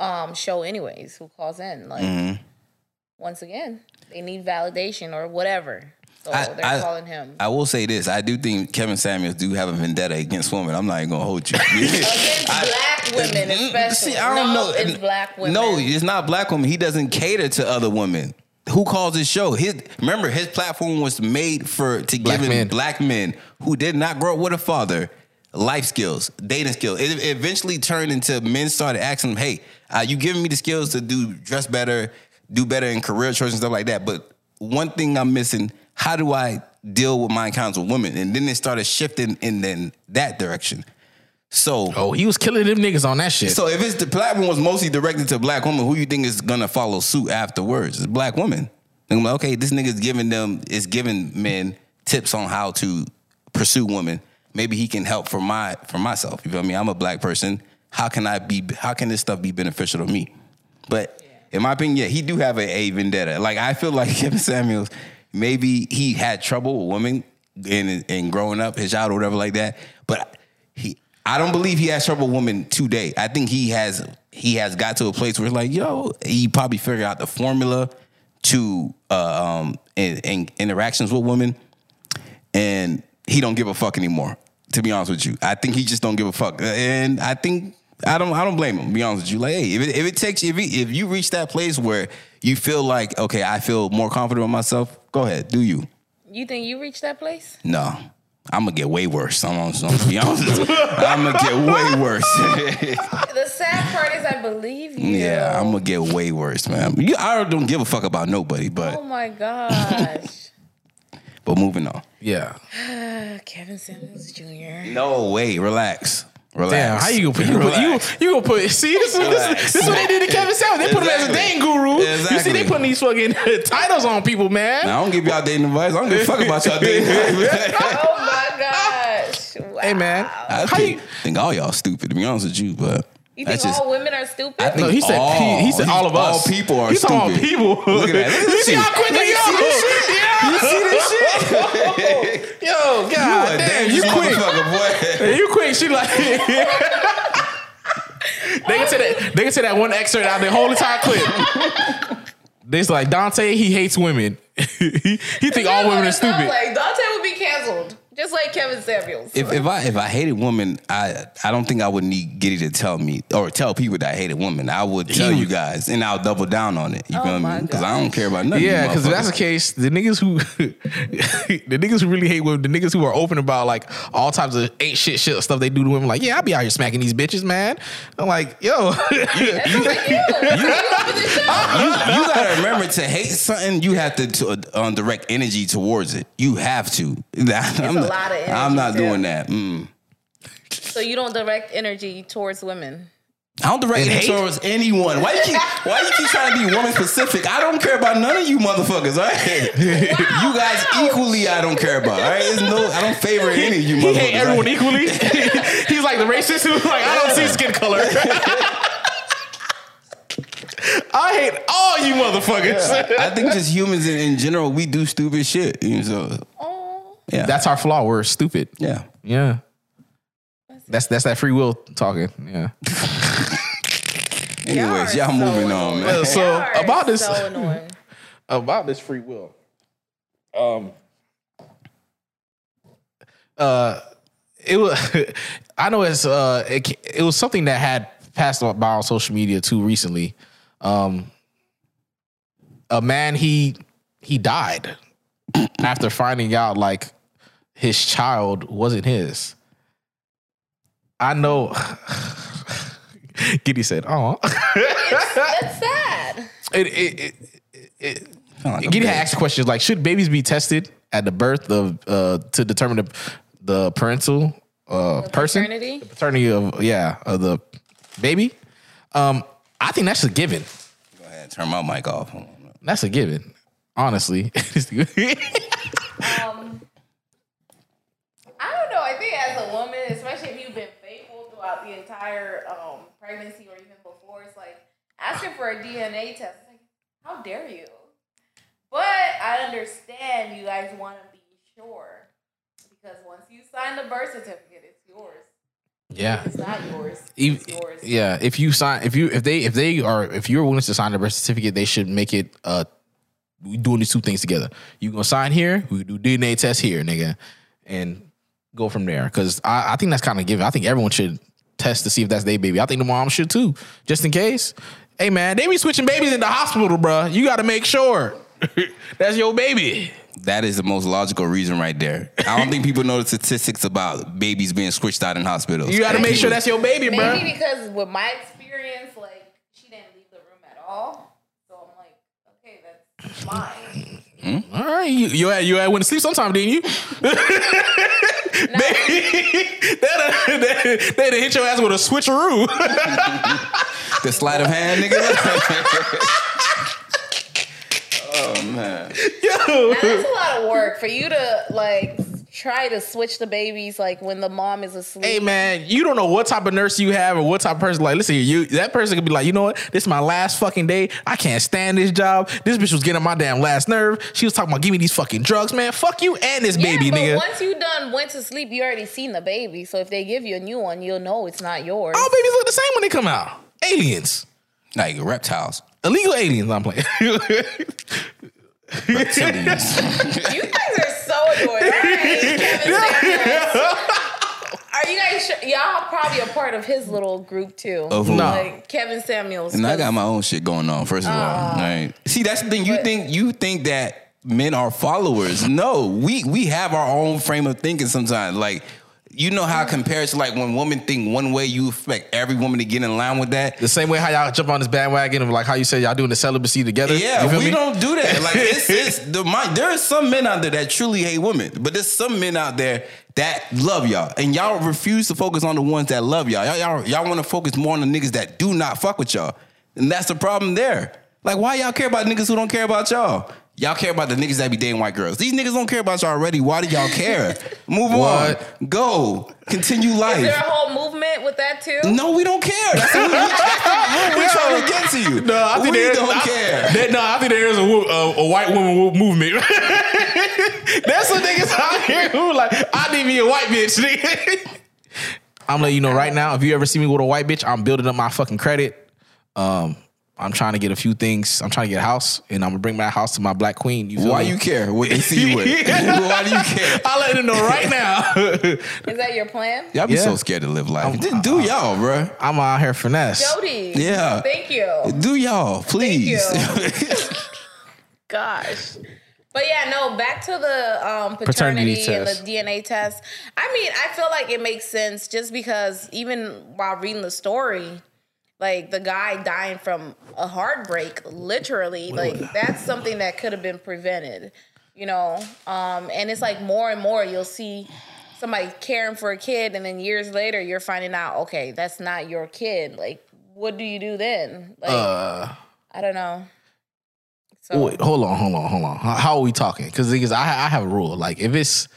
um show anyways, who calls in. Like Mm-hmm. once again, they need validation or whatever. So I- they're I- calling him. I will say this: I do think Kevin Samuels do have a vendetta against women. I'm not even gonna hold you. Against black women, especially. See, I don't no, know. It's black women. No, it's not black women. He doesn't cater to other women. Who calls his show? His remember his platform was made for to Black give men. black men who did not grow up with a father life skills, dating skills. It it eventually turned into men started asking him, "Hey, uh, you giving me the skills to do dress better, do better in career choices and stuff like that." But one thing I'm missing: how do I deal with my encounters with women? And then it started shifting in then that direction. So Oh, he was killing them niggas on that shit. so if it's the platform was mostly directed to black women, who you think is gonna follow suit afterwards? It's black women. And I'm like, okay, this nigga's giving them is giving men tips on how to pursue women. Maybe he can help for my for myself. You feel me? I'm a black person. How can I be? How can this stuff be beneficial to me? But in my opinion, yeah, he do have a, a vendetta. Like I feel like Kevin Samuels, maybe he had trouble with women in in growing up, his child or whatever like that. But he, I don't believe he has trouble with women today. I think he has he has got to a place where it's like, yo, he probably figured out the formula to uh, um in, in interactions with women, and he don't give a fuck anymore. To be honest with you, I think he just don't give a fuck, and I think I don't I don't blame him. Be honest with you, like hey, if it, if it takes if it, if you reach that place where you feel like okay, I feel more confident with myself, go ahead, do you? You think you reached that place? No. I'm gonna get way worse. I'm gonna, I'm gonna be honest. I'm gonna get way worse. The sad part is I believe you. yeah, I'm gonna get way worse, man. You, I don't give a fuck about nobody, but. Oh my gosh. but moving on. yeah. Kevin Samuels Jr. No way. Relax. Relax. Damn, how you gonna put you gonna, you, you gonna put see this is this, is- this is what they did to Kevin Samuels. They put him as a Exactly. dating guru. You see, they putting these fucking titles on people, man. Now, I don't give y'all dating advice. I don't give a fuck about y'all dating advice. Oh my gosh. Wow. Hey man, I how think, you? think all y'all stupid, to be honest with you, but You think that's just. all women are stupid? I think No, he said all, he, he said all of us. All people are He's talking about stupid. people. Look at that. Look at you this see shit. how quick Look, they you see this shit? Yeah. You see this shit? Yo, god a damn, you dangerous quick. motherfucker, boy. You quick. She like. they can say that. They can say that one excerpt out of the whole entire clip. They's like Dante. He hates women. he he think all women are That's what it stupid. Like Dante would be canceled, just like Kevin Samuels. If, if I if I hated women, I I don't think I would need Giddy to tell me or tell people that I hated women. I would tell you guys, and I'll double down on it. You Oh feel my me? Because I don't care about nothing. Yeah, because if that's the case, the niggas who the niggas who really hate women, the niggas who are open about like all types of ain't shit shit stuff they do to women, like, yeah, I'll be out here smacking these bitches, man. I'm like, yo, That sounds like you. You open you, you gotta remember to hate something, you have to, to uh, direct energy towards it. You have to. I'm a lot of I'm not energy, doing that. Mm. So you don't direct energy towards women. I don't direct And any hate? towards anyone. Why you keep Why you keep trying to be woman specific? I don't care about none of you motherfuckers. All right, you guys equally. I don't care about. All right, There's no. I don't favor any of you He motherfuckers. hate everyone all equally. He's like the racist who's like, I don't see skin color. I hate all you motherfuckers. I think just humans in, in general, we do stupid shit. You know, so Oh, yeah, That's our flaw. We're stupid. yeah. Yeah. That's that's that free will talking. Yeah. Anyways, Y'all y'all are so moving on, man. So Y'all are about this so about this free will. Um uh it was I know it's uh it, it was something that had passed by on social media too recently. Um a man he he died after finding out like his child wasn't his. I know Giddy said, "Oh, That's sad. it, it, it, it, Sound like Giddy had asked questions like, should babies be tested at the birth of uh, to determine the, the parental uh, person, paternity? the paternity of yeah of the baby? Um, I think that's a given. Go ahead, turn my mic off. That's a given. Honestly, Um, I don't know. I think as a woman, especially if you've been faithful throughout the entire um, pregnancy or even before, it's like asking for a DNA test. Like, how dare you? But I understand you guys want to be sure because once you sign the birth certificate, it's yours. yeah. It's not yours. It's yours. yeah, if you sign, if you, if they, if they are, if you're willing to sign the birth certificate, they should make it. Uh, we doing these two things together. You gonna sign here, we do DNA test here, nigga, and go from there. Because I, I think that's kind of given. I think everyone should test to see if that's their baby. I think the mom should too, just in case. Hey man, they be switching babies in the hospital, bruh. You got to make sure that's your baby. That is the most logical reason right there. I don't think people know the statistics about babies being switched out in hospitals. You got to make sure that's your baby, bro. Maybe bruh. because with my experience, like she didn't leave the room at all. So I'm like, okay, that's mine. Hmm? All right, you you had, you had went to sleep sometime, didn't you? they they they done hit your ass with a switcheroo. the sleight of hand, nigga. oh man. Yo. Now, that's a lot of work for you to like try to switch the babies like when the mom is asleep. Hey man, you don't know what type of nurse you have or what type of person. Like, listen, you that person could be like, you know what? This is my last fucking day. I can't stand this job. This bitch was getting my damn last nerve. She was talking about give me these fucking drugs, man. Fuck you and this yeah, baby, but nigga. once you done went to sleep, you already seen the baby. So if they give you a new one, you'll know it's not yours. All babies look the same when they come out. Aliens, Like reptiles. illegal aliens. I'm playing. Reptilians. You guys are so. All right, Are you guys sure? Y'all probably a part of his little group too. Of who? Like Kevin Samuels. And I got my own shit going on. First of all, ah. right? See, that's the thing. You But- think you think that men are followers? No, we we have our own frame of thinking. Sometimes, like you know how it compares to like when women think one way, you expect every woman to get in line with that. the same way how y'all jump on this bandwagon of like how you say y'all doing the celibacy together. Yeah, You feel we me? don't do that. Like it's, it's the mind. There are some men out there that truly hate women, but there's some men out there that love y'all, and y'all refuse to focus on the ones that love y'all. Y'all y'all, y'all want to focus more on the niggas that do not fuck with y'all, and that's the problem there. Like, why y'all care about niggas who don't care about y'all? Y'all care about the niggas that be dating white girls. These niggas don't care about y'all already. Why do y'all care? Move What? on. Go. Continue life. Is there a whole movement with that too? no, we don't care. That's what we, that's the- we're trying to get to you. No, I think we there is, don't I, care. That, no, I think there is a, wo- a, a white woman movement. That's some niggas out here who like, I need me a white bitch. I'm letting you know right now. If you ever see me with a white bitch, I'm building up my fucking credit. Um, I'm trying to get a few things. I'm trying to get a house, and I'm gonna bring my house to my black queen. You feel Why me? you care what they see you with? Why do you care? I'll let them know right now. Is that your plan? Y'all be Yeah. so scared to live life. Just do y'all, bruh. I'm out here finesse. Jody. Yeah. Thank you. Do y'all, please. Gosh. But yeah, no, back to the um, Paternity paternity, and test. the DNA test. I mean, I feel like it makes sense just because even while reading the story, like the guy dying from a heartbreak, literally, like that's something that could have been prevented, you know? Um, and it's like more and more you'll see somebody caring for a kid, and then years later you're finding out, okay, that's not your kid. Like, what do you do then? Like, Uh, I don't know. So wait, hold on, hold on, hold on. How, how are we talking? Because I, I have a rule. Like if it's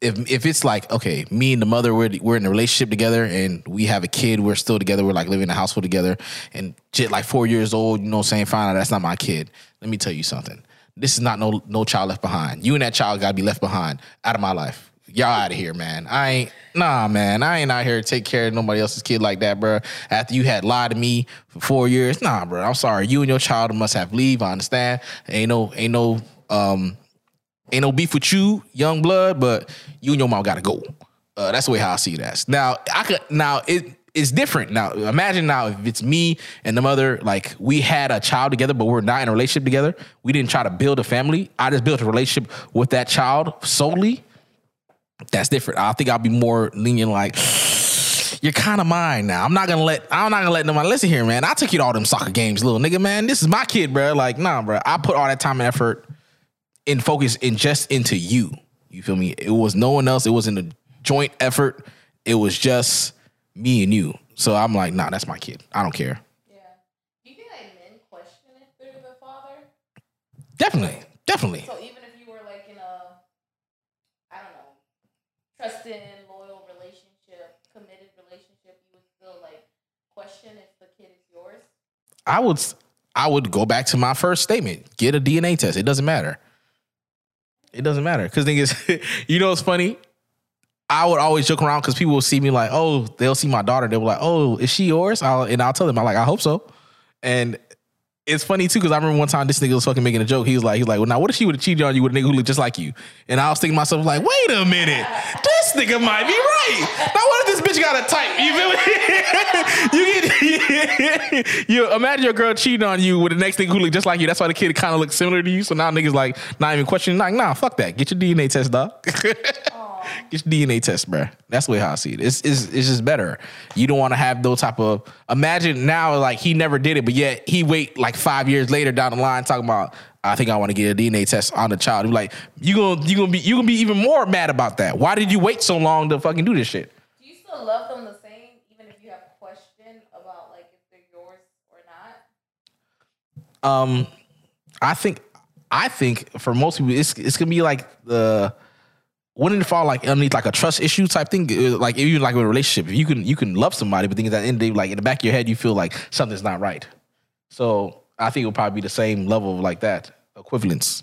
if if it's like okay, me and the mother we're we're in a relationship together and we have a kid, we're still together, we're like living in a household together, and shit like four years old, you know, what I'm saying fine, that's not my kid. Let me tell you something. This is not no no child left behind. You and that child gotta be left behind out of my life. Y'all out of here, man. I ain't nah, man. I ain't out here to take care of nobody else's kid like that, bro. After you had lied to me for four years, nah, bro. I'm sorry. You and your child must have leave. I understand. Ain't no ain't no um ain't no beef with you, young blood, but you and your mom gotta go. Uh, that's the way how I see that. Now I could now it it's different. Now imagine now if it's me and the mother, like we had a child together, but we're not in a relationship together. We didn't try to build a family. I just built a relationship with that child solely. That's different. I think I'll be more lenient, like you're kind of mine now. I'm not gonna let I'm not gonna let nobody listen here, man. I took you to all them soccer games, little nigga, man. This is my kid, bro. Like, nah, bro. I put all that time and effort in focus in just into you. You feel me? It was no one else. It wasn't a joint effort. It was just me and you. So I'm like, nah, that's my kid. I don't care. yeah. Do you think like men question if they're the father? Definitely, definitely. So even if you were like in a, I don't know, trusting, loyal relationship, committed relationship, you would still like question if the kid is yours. I would I would go back to my first statement. Get a DNA test. It doesn't matter. It doesn't matter. Cause thing is, you know what's funny? I would always joke around because people will see me like, oh, they'll see my daughter. They'll be like, oh, is she yours? I'll, and I'll tell them, I'm like, I hope so. And it's funny too because I remember one time this nigga was fucking making a joke. He was like, he's like, well, now what if she would have cheated on you with a nigga who looked just like you? And I was thinking to myself like, wait a minute, this nigga might be right. Now what if this bitch got a type? You feel me? you get you imagine your girl cheating on you with the next nigga who look just like you. That's why the kid kind of looks similar to you. So now niggas like not even questioning. Like, nah, fuck that. Get your DNA test, dog. Get your DNA test, bruh. That's the way how I see it. It's, it's, it's just better. You don't want to have those type of imagine now like he never did it, but yet he wait like five years later down the line talking about I think I want to get a DNA test on the child. You're like you gonna you gonna be you gonna be even more mad about that. Why did you wait so long to fucking do this shit? Do you still love them the same, even if you have a question about like if they're yours or not? Um, I think I think for most people it's it's gonna be like the wouldn't it fall like underneath like a trust issue type thing? Like even like a relationship, you can you can love somebody, but think at the end of the day, like in the back of your head, you feel like something's not right. So I think it would probably be the same level of like that equivalence.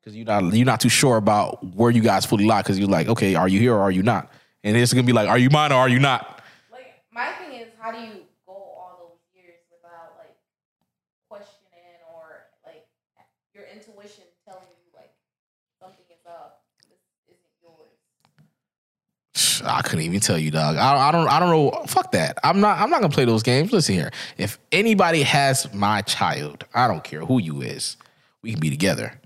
Because you're not you're not too sure about where you guys fully lie because you're like, okay, are you here or are you not? And it's gonna be like, are you mine or are you not? Like my thing is, how do you go all those years without like questioning or like your intuition telling you like something is up? This isn't yours. I couldn't even tell you, dog. I, I don't. I don't know. Fuck that. I'm not. I'm not gonna play those games. Listen here. If anybody has my child, I don't care who you is. We can be together.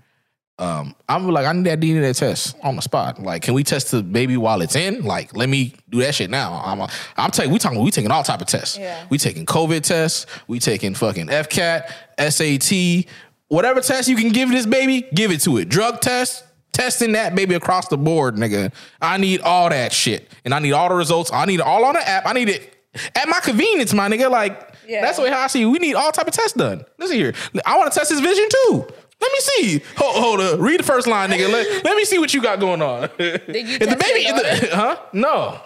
Um, I'm like, I need that DNA test on the spot. Like, can we test the baby while it's in? Like, let me do that shit now. I'm. A, I'm taking. We talking. We taking all type of tests. Yeah. We taking COVID tests. We taking fucking FCAT, SAT, whatever test you can give this baby, give it to it. Drug test, testing that baby across the board, nigga. I need all that shit, and I need all the results. I need it all on the app. I need it at my convenience, my nigga. Like Yeah. that's the way how I see. it. We need all type of tests done. Listen here, I want to test his vision too. Let me see. Hold, hold up. Read the first line, nigga. Let, let me see what you got going on. Did you the baby, the- huh? No.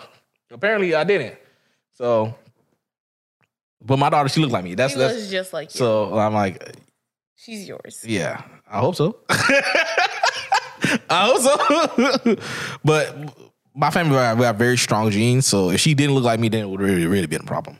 Apparently, I didn't. So, but my daughter, she looked like me. That's She that's. just like you. So I'm like, She's yours. yeah, I hope so. I hope but my family we have, we have very strong genes, so if she didn't look like me, then it would really, really been a problem.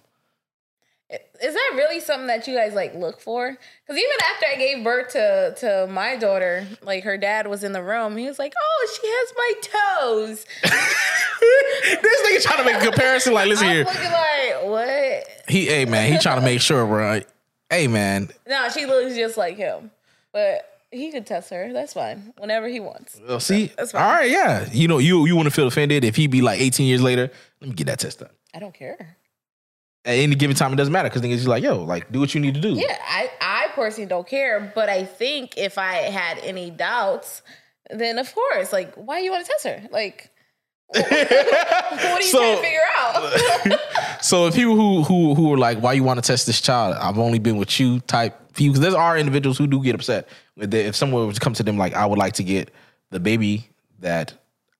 Is that really something that you guys like look for? Because even after I gave birth to to my daughter, like her dad was in the room, he was like, "Oh, she has my toes." this nigga trying to make a comparison. Like, listen I'm here, looking like, what? he, hey man, he trying to make sure, bro. Hey man, No, she looks just like him, but he could test her. That's fine. Whenever he wants. well, see, That's fine. All right, yeah, you know, you you want to feel offended if he be like 18 years later. Let me get that test done. I don't care. At any given time, it doesn't matter because niggas just like, yo, like, do what you need to do. Yeah, I I personally don't care, but I think if I had any doubts, then of course, like, why you want to test her? Like, what are you So- trying to figure out? So if people who who who are like, why you want to test this child? I've only been with you type people. Because there are individuals who do get upset if someone to come to them like, I would like to get the baby that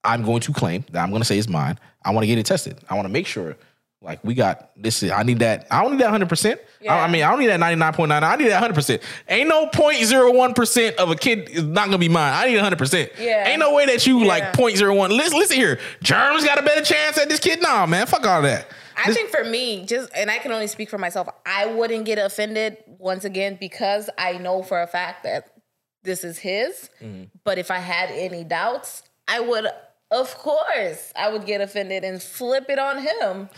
I'm going to claim that I'm going to say is mine. I want to get it tested. I want to make sure. Like we got this. is- I need that. I don't need that hundred percent. I, I mean, I don't need that ninety nine point nine. I need that hundred percent. Ain't no 0.01 percent of a kid is not gonna be mine. I need hundred percent. Yeah. Ain't no way that you like Yeah. 0.01. Listen, listen here. Germs got a better chance at this kid. Nah, man. Fuck all that. I think for me, just and I can only speak for myself, I wouldn't get offended once again because I know for a fact that this is his. Mm-hmm. But if I had any doubts, I would, of course, I would get offended and flip it on him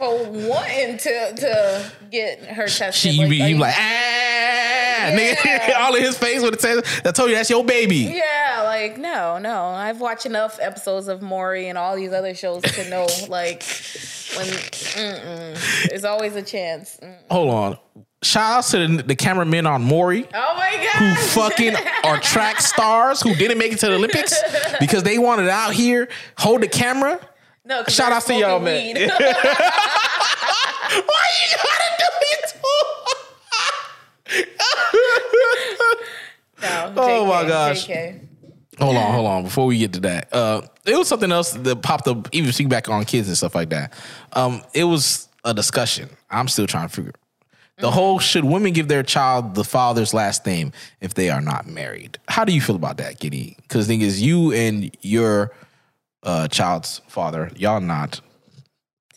for wanting to to get her tested. She, you, be, you like, ah, nigga, all in his face with it says, I told you that's your baby. Yeah, like no, no. I've watched enough episodes of Maury and all these other shows to know, like, when mm-mm, there's always a chance. Mm. Hold on. Shout out to the, the cameramen on Maury. Oh my god! who fucking are track stars who didn't make it to the Olympics because they wanted out here hold the camera. no, Shout out to y'all, man. Why you gotta do it? no, Oh my JK, gosh. JK. Hold on, hold on. Before we get to that, uh, it was something else that popped up. Even speak back on kids and stuff like that. Um, it was a discussion. I'm still trying to figure. The Mm-hmm. whole should women give their child the father's last name if they are not married? How do you feel about that, Giddy? Because thing is, you and your uh, child's father, y'all not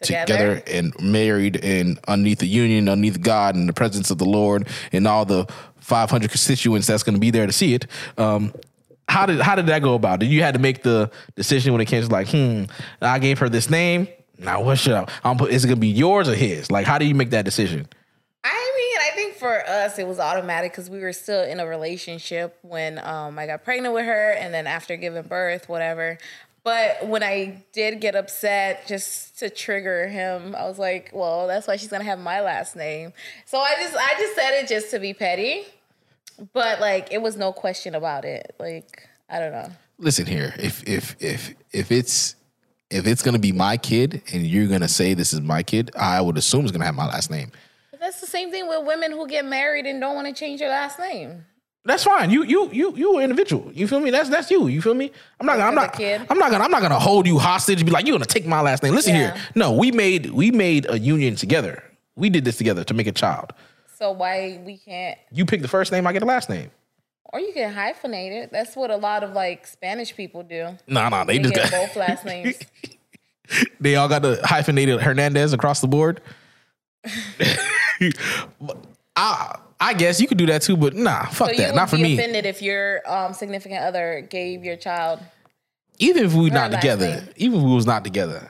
Together. together and married and underneath the union, underneath God and the presence of the Lord and all the 500 constituents that's going to be there to see it. Um, how did how did that go about? Did you had to make the decision when it came to like, hmm, I gave her this name. Now what should I? I'm put, is it gonna be yours or his? Like, how do you make that decision? I mean, I think for us it was automatic because we were still in a relationship when um, I got pregnant with her, and then after giving birth, whatever. But when I did get upset, just to trigger him, I was like, "Well, that's why she's gonna have my last name." So I just, I just said it just to be petty, but like it was no question about it. Like I don't know. Listen here, if if if if it's if it's gonna be my kid and you're gonna say this is my kid, I would assume it's gonna have my last name. But that's the same thing with women who get married and don't want to change their last name. That's fine. You you you you are an individual. You feel me? That's that's you. You feel me? I'm not. I'm for the not. kid? I'm not gonna. I'm not gonna hold you hostage and be like, you're gonna take my last name. Listen Yeah. here. No, we made we made a union together. We did this together to make a child. So why we can't You pick the first name. I get the last name. Or you can hyphenate it. That's what a lot of like Spanish people do. Nah, nah. They They just get got. both last names. They all got the hyphenated Hernandez across the board. I I guess you could do that too, but nah, fuck So that. would Not for be me. offended if your um, significant other gave your child. even if we not together, name. even if we was not together,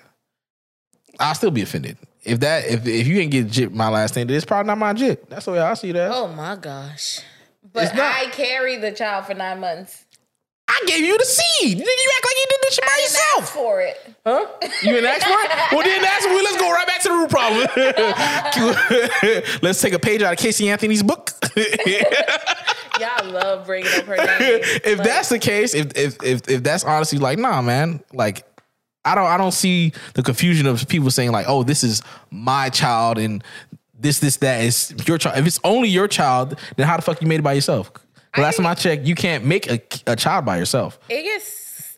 I'll still be offended. If that if if you ain't get jit my last name, it's probably not my jip. That's the way I see that. Oh my gosh! But not- I carried the child for nine months. I gave you the seed. Nigga, you act like you did this shit by yourself. ask for it. Huh? You didn't ask for it? Well, then that's well, let's go right back to the root problem. let's take a page out of Casey Anthony's book. Y'all love bringing up her name. if Like, that's the case, if, if if if that's honestly like, nah, man, like I don't I don't see the confusion of people saying like, oh, this is my child and this this that is your child. If it's only your child, then how the fuck you made it by yourself? Last time I checked, you can't make a, a child by yourself. it gets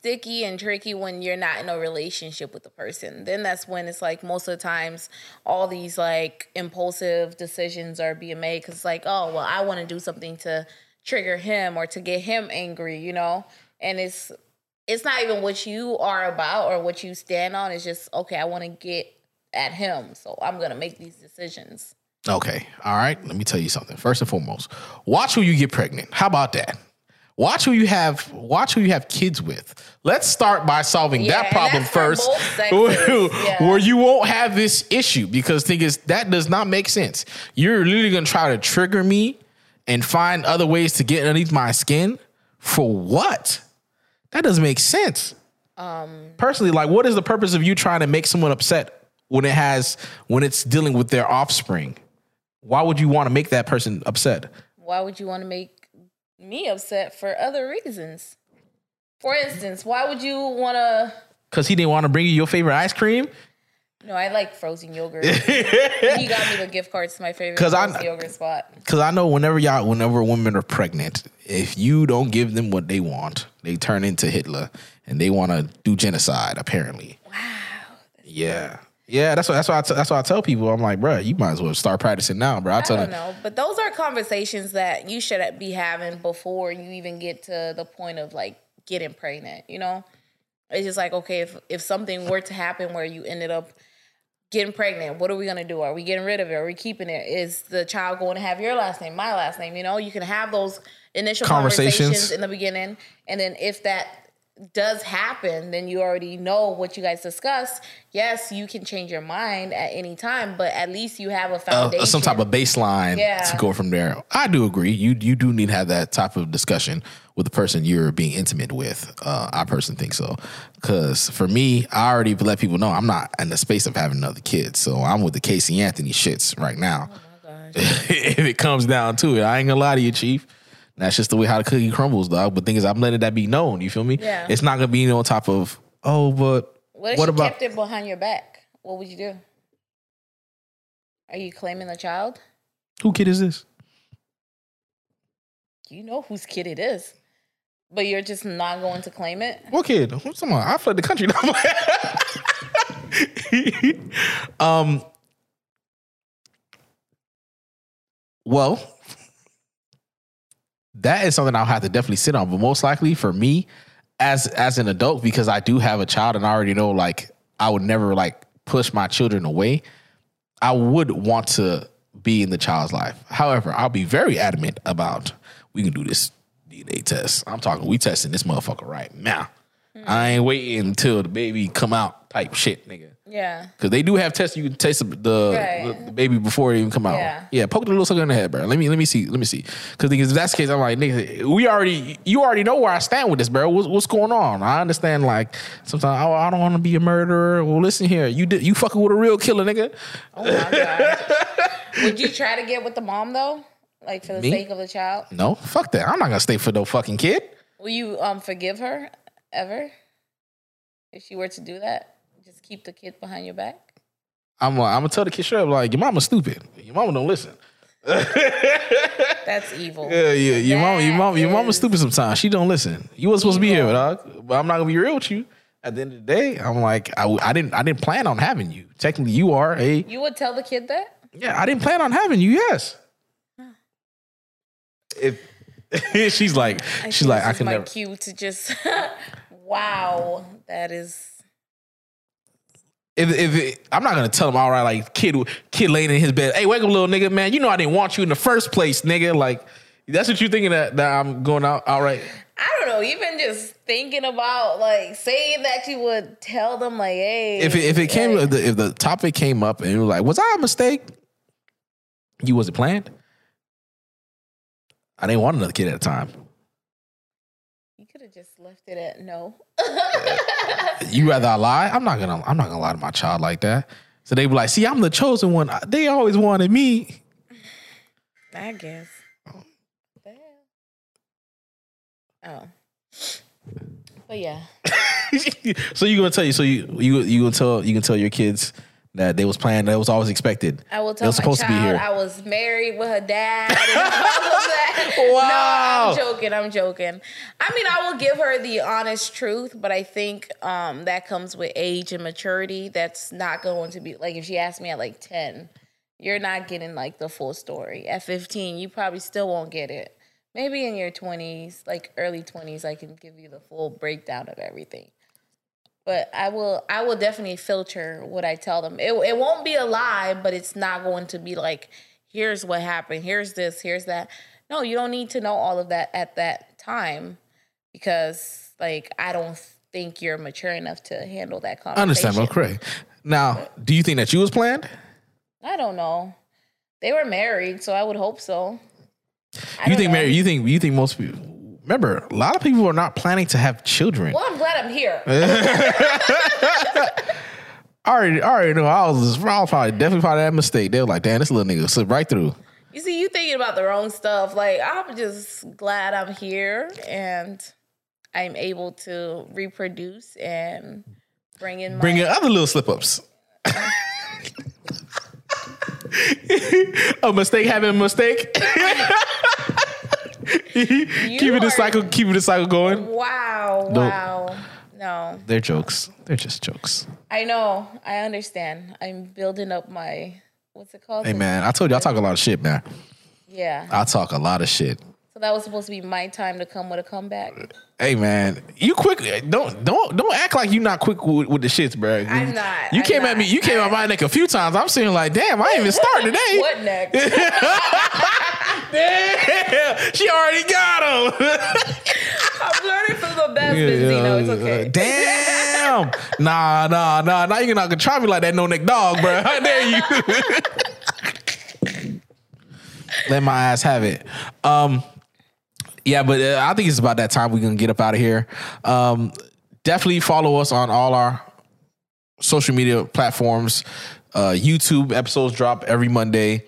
sticky and tricky when you're not in a relationship with the person. Then that's when it's like most of the times all these like impulsive decisions are being made because it's like, oh well, I want to do something to trigger him or to get him angry, you know. And it's it's not even what you are about or what you stand on. It's just okay. I want to get at him, so I'm gonna make these decisions. Okay. All right. Let me tell you something. First and foremost, watch who you get pregnant. How about that? Watch who you have. Watch who you have kids with. Let's start by solving Yeah, that problem first, both. Yeah. where you won't have this issue. Because thing is, that does not make sense. You're literally gonna try to trigger me and find other ways to get underneath my skin for what? That doesn't make sense. Um, Personally, like, what is the purpose of you trying to make someone upset when it has when it's dealing with their offspring? Why would you want to make that person upset? why would you want to make me upset for other reasons? For instance, why would you want to? Because he didn't want to bring you your favorite ice cream. No, I like frozen yogurt. he got me the gift cards to my favorite 'Cause I- frozen yogurt spot. Because I know whenever y'all, whenever women are pregnant, if you don't give them what they want, they turn into Hitler and they want to do genocide. Apparently. Wow. Yeah. Yeah, that's what that's why I t- that's why I tell people I'm like, bro, you might as well start practicing now, bro. I I tell don't them, know, but those are conversations that you should be having before you even get to the point of like getting pregnant. You know, it's just like okay, if if something were to happen where you ended up getting pregnant, what are we gonna do? Are we getting rid of it? Are we keeping it? Is the child going to have your last name, my last name? You know, you can have those initial Conversations. conversations, in the beginning, and then if that does happen, then you already know what you guys discussed. Yes, you can change your mind at any time, but at least you have a uh, foundation. some type of baseline Yeah. to go from there. I do agree. You you do need to have that type of discussion with the person you're being intimate with. Uh, I personally think so. Because for me, I already let people know I'm not in the space of having another kid. So I'm with the Casey Anthony shits right now. if it comes down to it, I ain't gonna lie to you, Chief. That's just the way how the cookie crumbles, dog. But thing is, I'm letting that be known. You feel me? Yeah. It's not gonna be on top of oh, but What if what you about kept it behind your back? What would you do? Are you claiming the child? who kid is this? You know whose kid it is, but you're just not going to claim it. What kid? What's someone? I fled the country. um. Well, that is something I'll have to definitely sit on. But most likely for me, as as an adult, because I do have a child and I already know like I would never like push my children away. I would want to be in the child's life. However, I'll be very adamant about we can do this DNA test. I'm talking we testing this motherfucker right now. I ain't waiting until the baby come out type shit, nigga. Yeah. Cause they do have tests you can taste the the, Right. the baby before it even come out. Yeah. poke the little sucker in the head, bro. Let me let me see. Let me see. Cause if that's the case, I'm like, nigga, we already you already know where I stand with this, bro. What's, what's going on? I understand like sometimes oh, I don't want to be a murderer. Well, listen here, you did you fucking with a real killer, nigga. Oh my god. Would you try to get with the mom though, like for the Me? sake of the child? No, fuck that. I'm not gonna stay for no fucking kid. Will you um forgive her ever if she were to do that? Keep the kid behind your back. I'm like, I'm gonna tell the kid straight up, like your mama's stupid. Your mama don't listen. That's evil. Yeah, yeah. Your mama, your That mama, your mama's stupid sometimes. She don't listen. You wasn't supposed to be here, dog. But I'm not gonna be real with you. At the end of the day, I'm like, I, I didn't, I didn't plan on having you. Technically, you are a You would tell the kid that? yeah. I didn't plan on having you. Yes. If she's like, I she's like, I can my never. cue to just wow. That is If, if it, I'm not gonna tell him, all right, like kid, kid laying in his bed. Hey, wake up, little nigga, man. You know I didn't want you in the first place, nigga. Like that's what you thinking that that I'm going out. All right. I don't know, even just thinking about like saying that you would tell them like, hey if it, if it came like, if the topic came up and you were like, was I a mistake? You wasn't planned. I didn't want another kid at the time. You could have just left it at no. You rather I lie? I'm not gonna I'm not gonna lie to my child like that. So they be like, see, I'm the chosen one. They always wanted me. I guess. Oh. But yeah. so you gonna tell you so you you you gonna tell you can tell your kids that they was planned that was always expected. I will tell was supposed child to be here. I was married with her dad and all of that. Wow. No, I'm joking. I'm joking. I mean, I will give her the honest truth, but I think um, that comes with age and maturity. That's not going to be like if she asked me at like 10, you're not getting like the full story. At 15, you probably still won't get it. Maybe in your 20s, like early 20s, I can give you the full breakdown of everything but I will I will definitely filter what I tell them. It it won't be a lie, but it's not going to be like here's what happened, here's this, here's that. No, you don't need to know all of that at that time because like I don't think you're mature enough to handle that I conversation. understand, bro. Correct. Now, do you think that you was planned? I don't know. They were married, so I would hope so. I You think know. Mary? You think you think most people? Remember, a lot of people are not planning to have children. Well, I'm glad I'm here. I already, I already know. I was, I was probably definitely probably that mistake. They were like, "Damn, this little nigga slipped right through." You see, you thinking about the wrong stuff. Like I'm just glad I'm here and I'm able to reproduce and bring in my Bringing other little slip ups. a mistake having a mistake. Keeping the cycle, keeping the cycle going. Wow, No. wow. No, They're jokes. They're just jokes. I know. I understand. I'm building up my what's it called? Hey man, I told you I talk a lot of shit, man. Yeah. I talk a lot of shit. So that was supposed to be my time to come with a comeback. Hey man, you quick. Don't don't don't act like you're not quick with, with the shits, bro. I'm not. You I'm came at me. You came at my neck a few times. I'm saying like, damn, I ain't even start today. What next? Damn, she already got him. I'm learning from the best, Benzino. It's okay. Damn. nah, nah, nah. Now you're not gonna try me like that no neck dog, bro. How dare you? Let my ass have it. Um, yeah, but uh, I think it's about that time we're gonna get up out of here. Um, definitely follow us on all our social media platforms. Uh, YouTube episodes drop every Monday.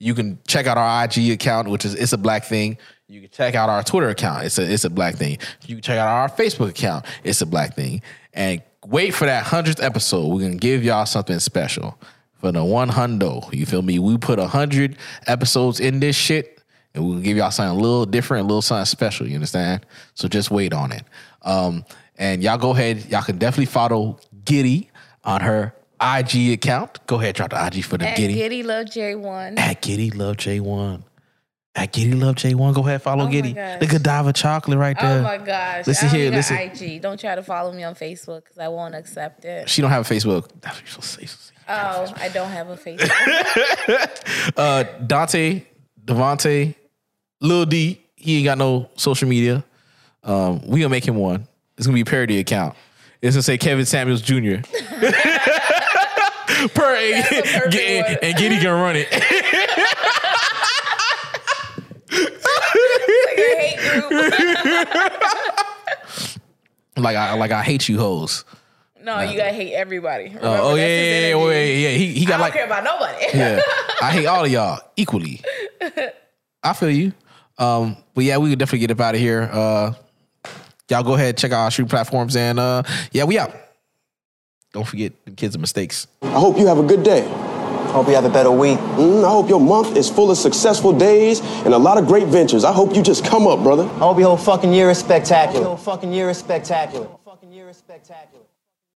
You can check out our IG account, which is it's a black thing. You can check out our Twitter account. It's a it's a black thing. You can check out our Facebook account. It's a black thing. And wait for that hundredth episode. We're gonna give y'all something special for the one hundo. You feel me? We put a hundred episodes in this shit, and gonna give y'all something a little different, a little something special. You understand? So just wait on it. Um, and y'all go ahead. Y'all can definitely follow Giddy on her IG account. Go ahead, drop the IG for the At Giddy. Giddy Love J1. At Giddy Love J1. At Giddy Love J1. Go ahead, follow Oh Giddy. The Godiva chocolate right there. Oh my gosh. Listen here, listen. IG. Don't try to follow me on Facebook because I won't accept it. She don't have a Facebook. That's what you're say. Oh, I don't have a Facebook. Uh, Dante, Devontae, Lil D, he ain't got no social media. Um, we gonna make him one. It's gonna be a parody account. It's gonna say Kevin Samuels Jr. per and, and, and Giddy can run it. like a hate group. like I like I hate you hoes. No, you gotta hate everybody. Remember, Oh, oh yeah, yeah, yeah, yeah. He he I got don't like care about nobody. yeah. I hate all of y'all equally. I feel you. Um, but yeah, we could definitely get up out of here. Uh, y'all go ahead, check out our street platforms, and uh, yeah, we out. Don't forget the kids are mistakes. I hope you have a good day. I Hope you have a better week. Mm, I hope your month is full of successful days and a lot of great ventures. I hope you just come up, brother. I hope your whole fucking year is spectacular. Your whole fucking year is spectacular. Fucking year is spectacular.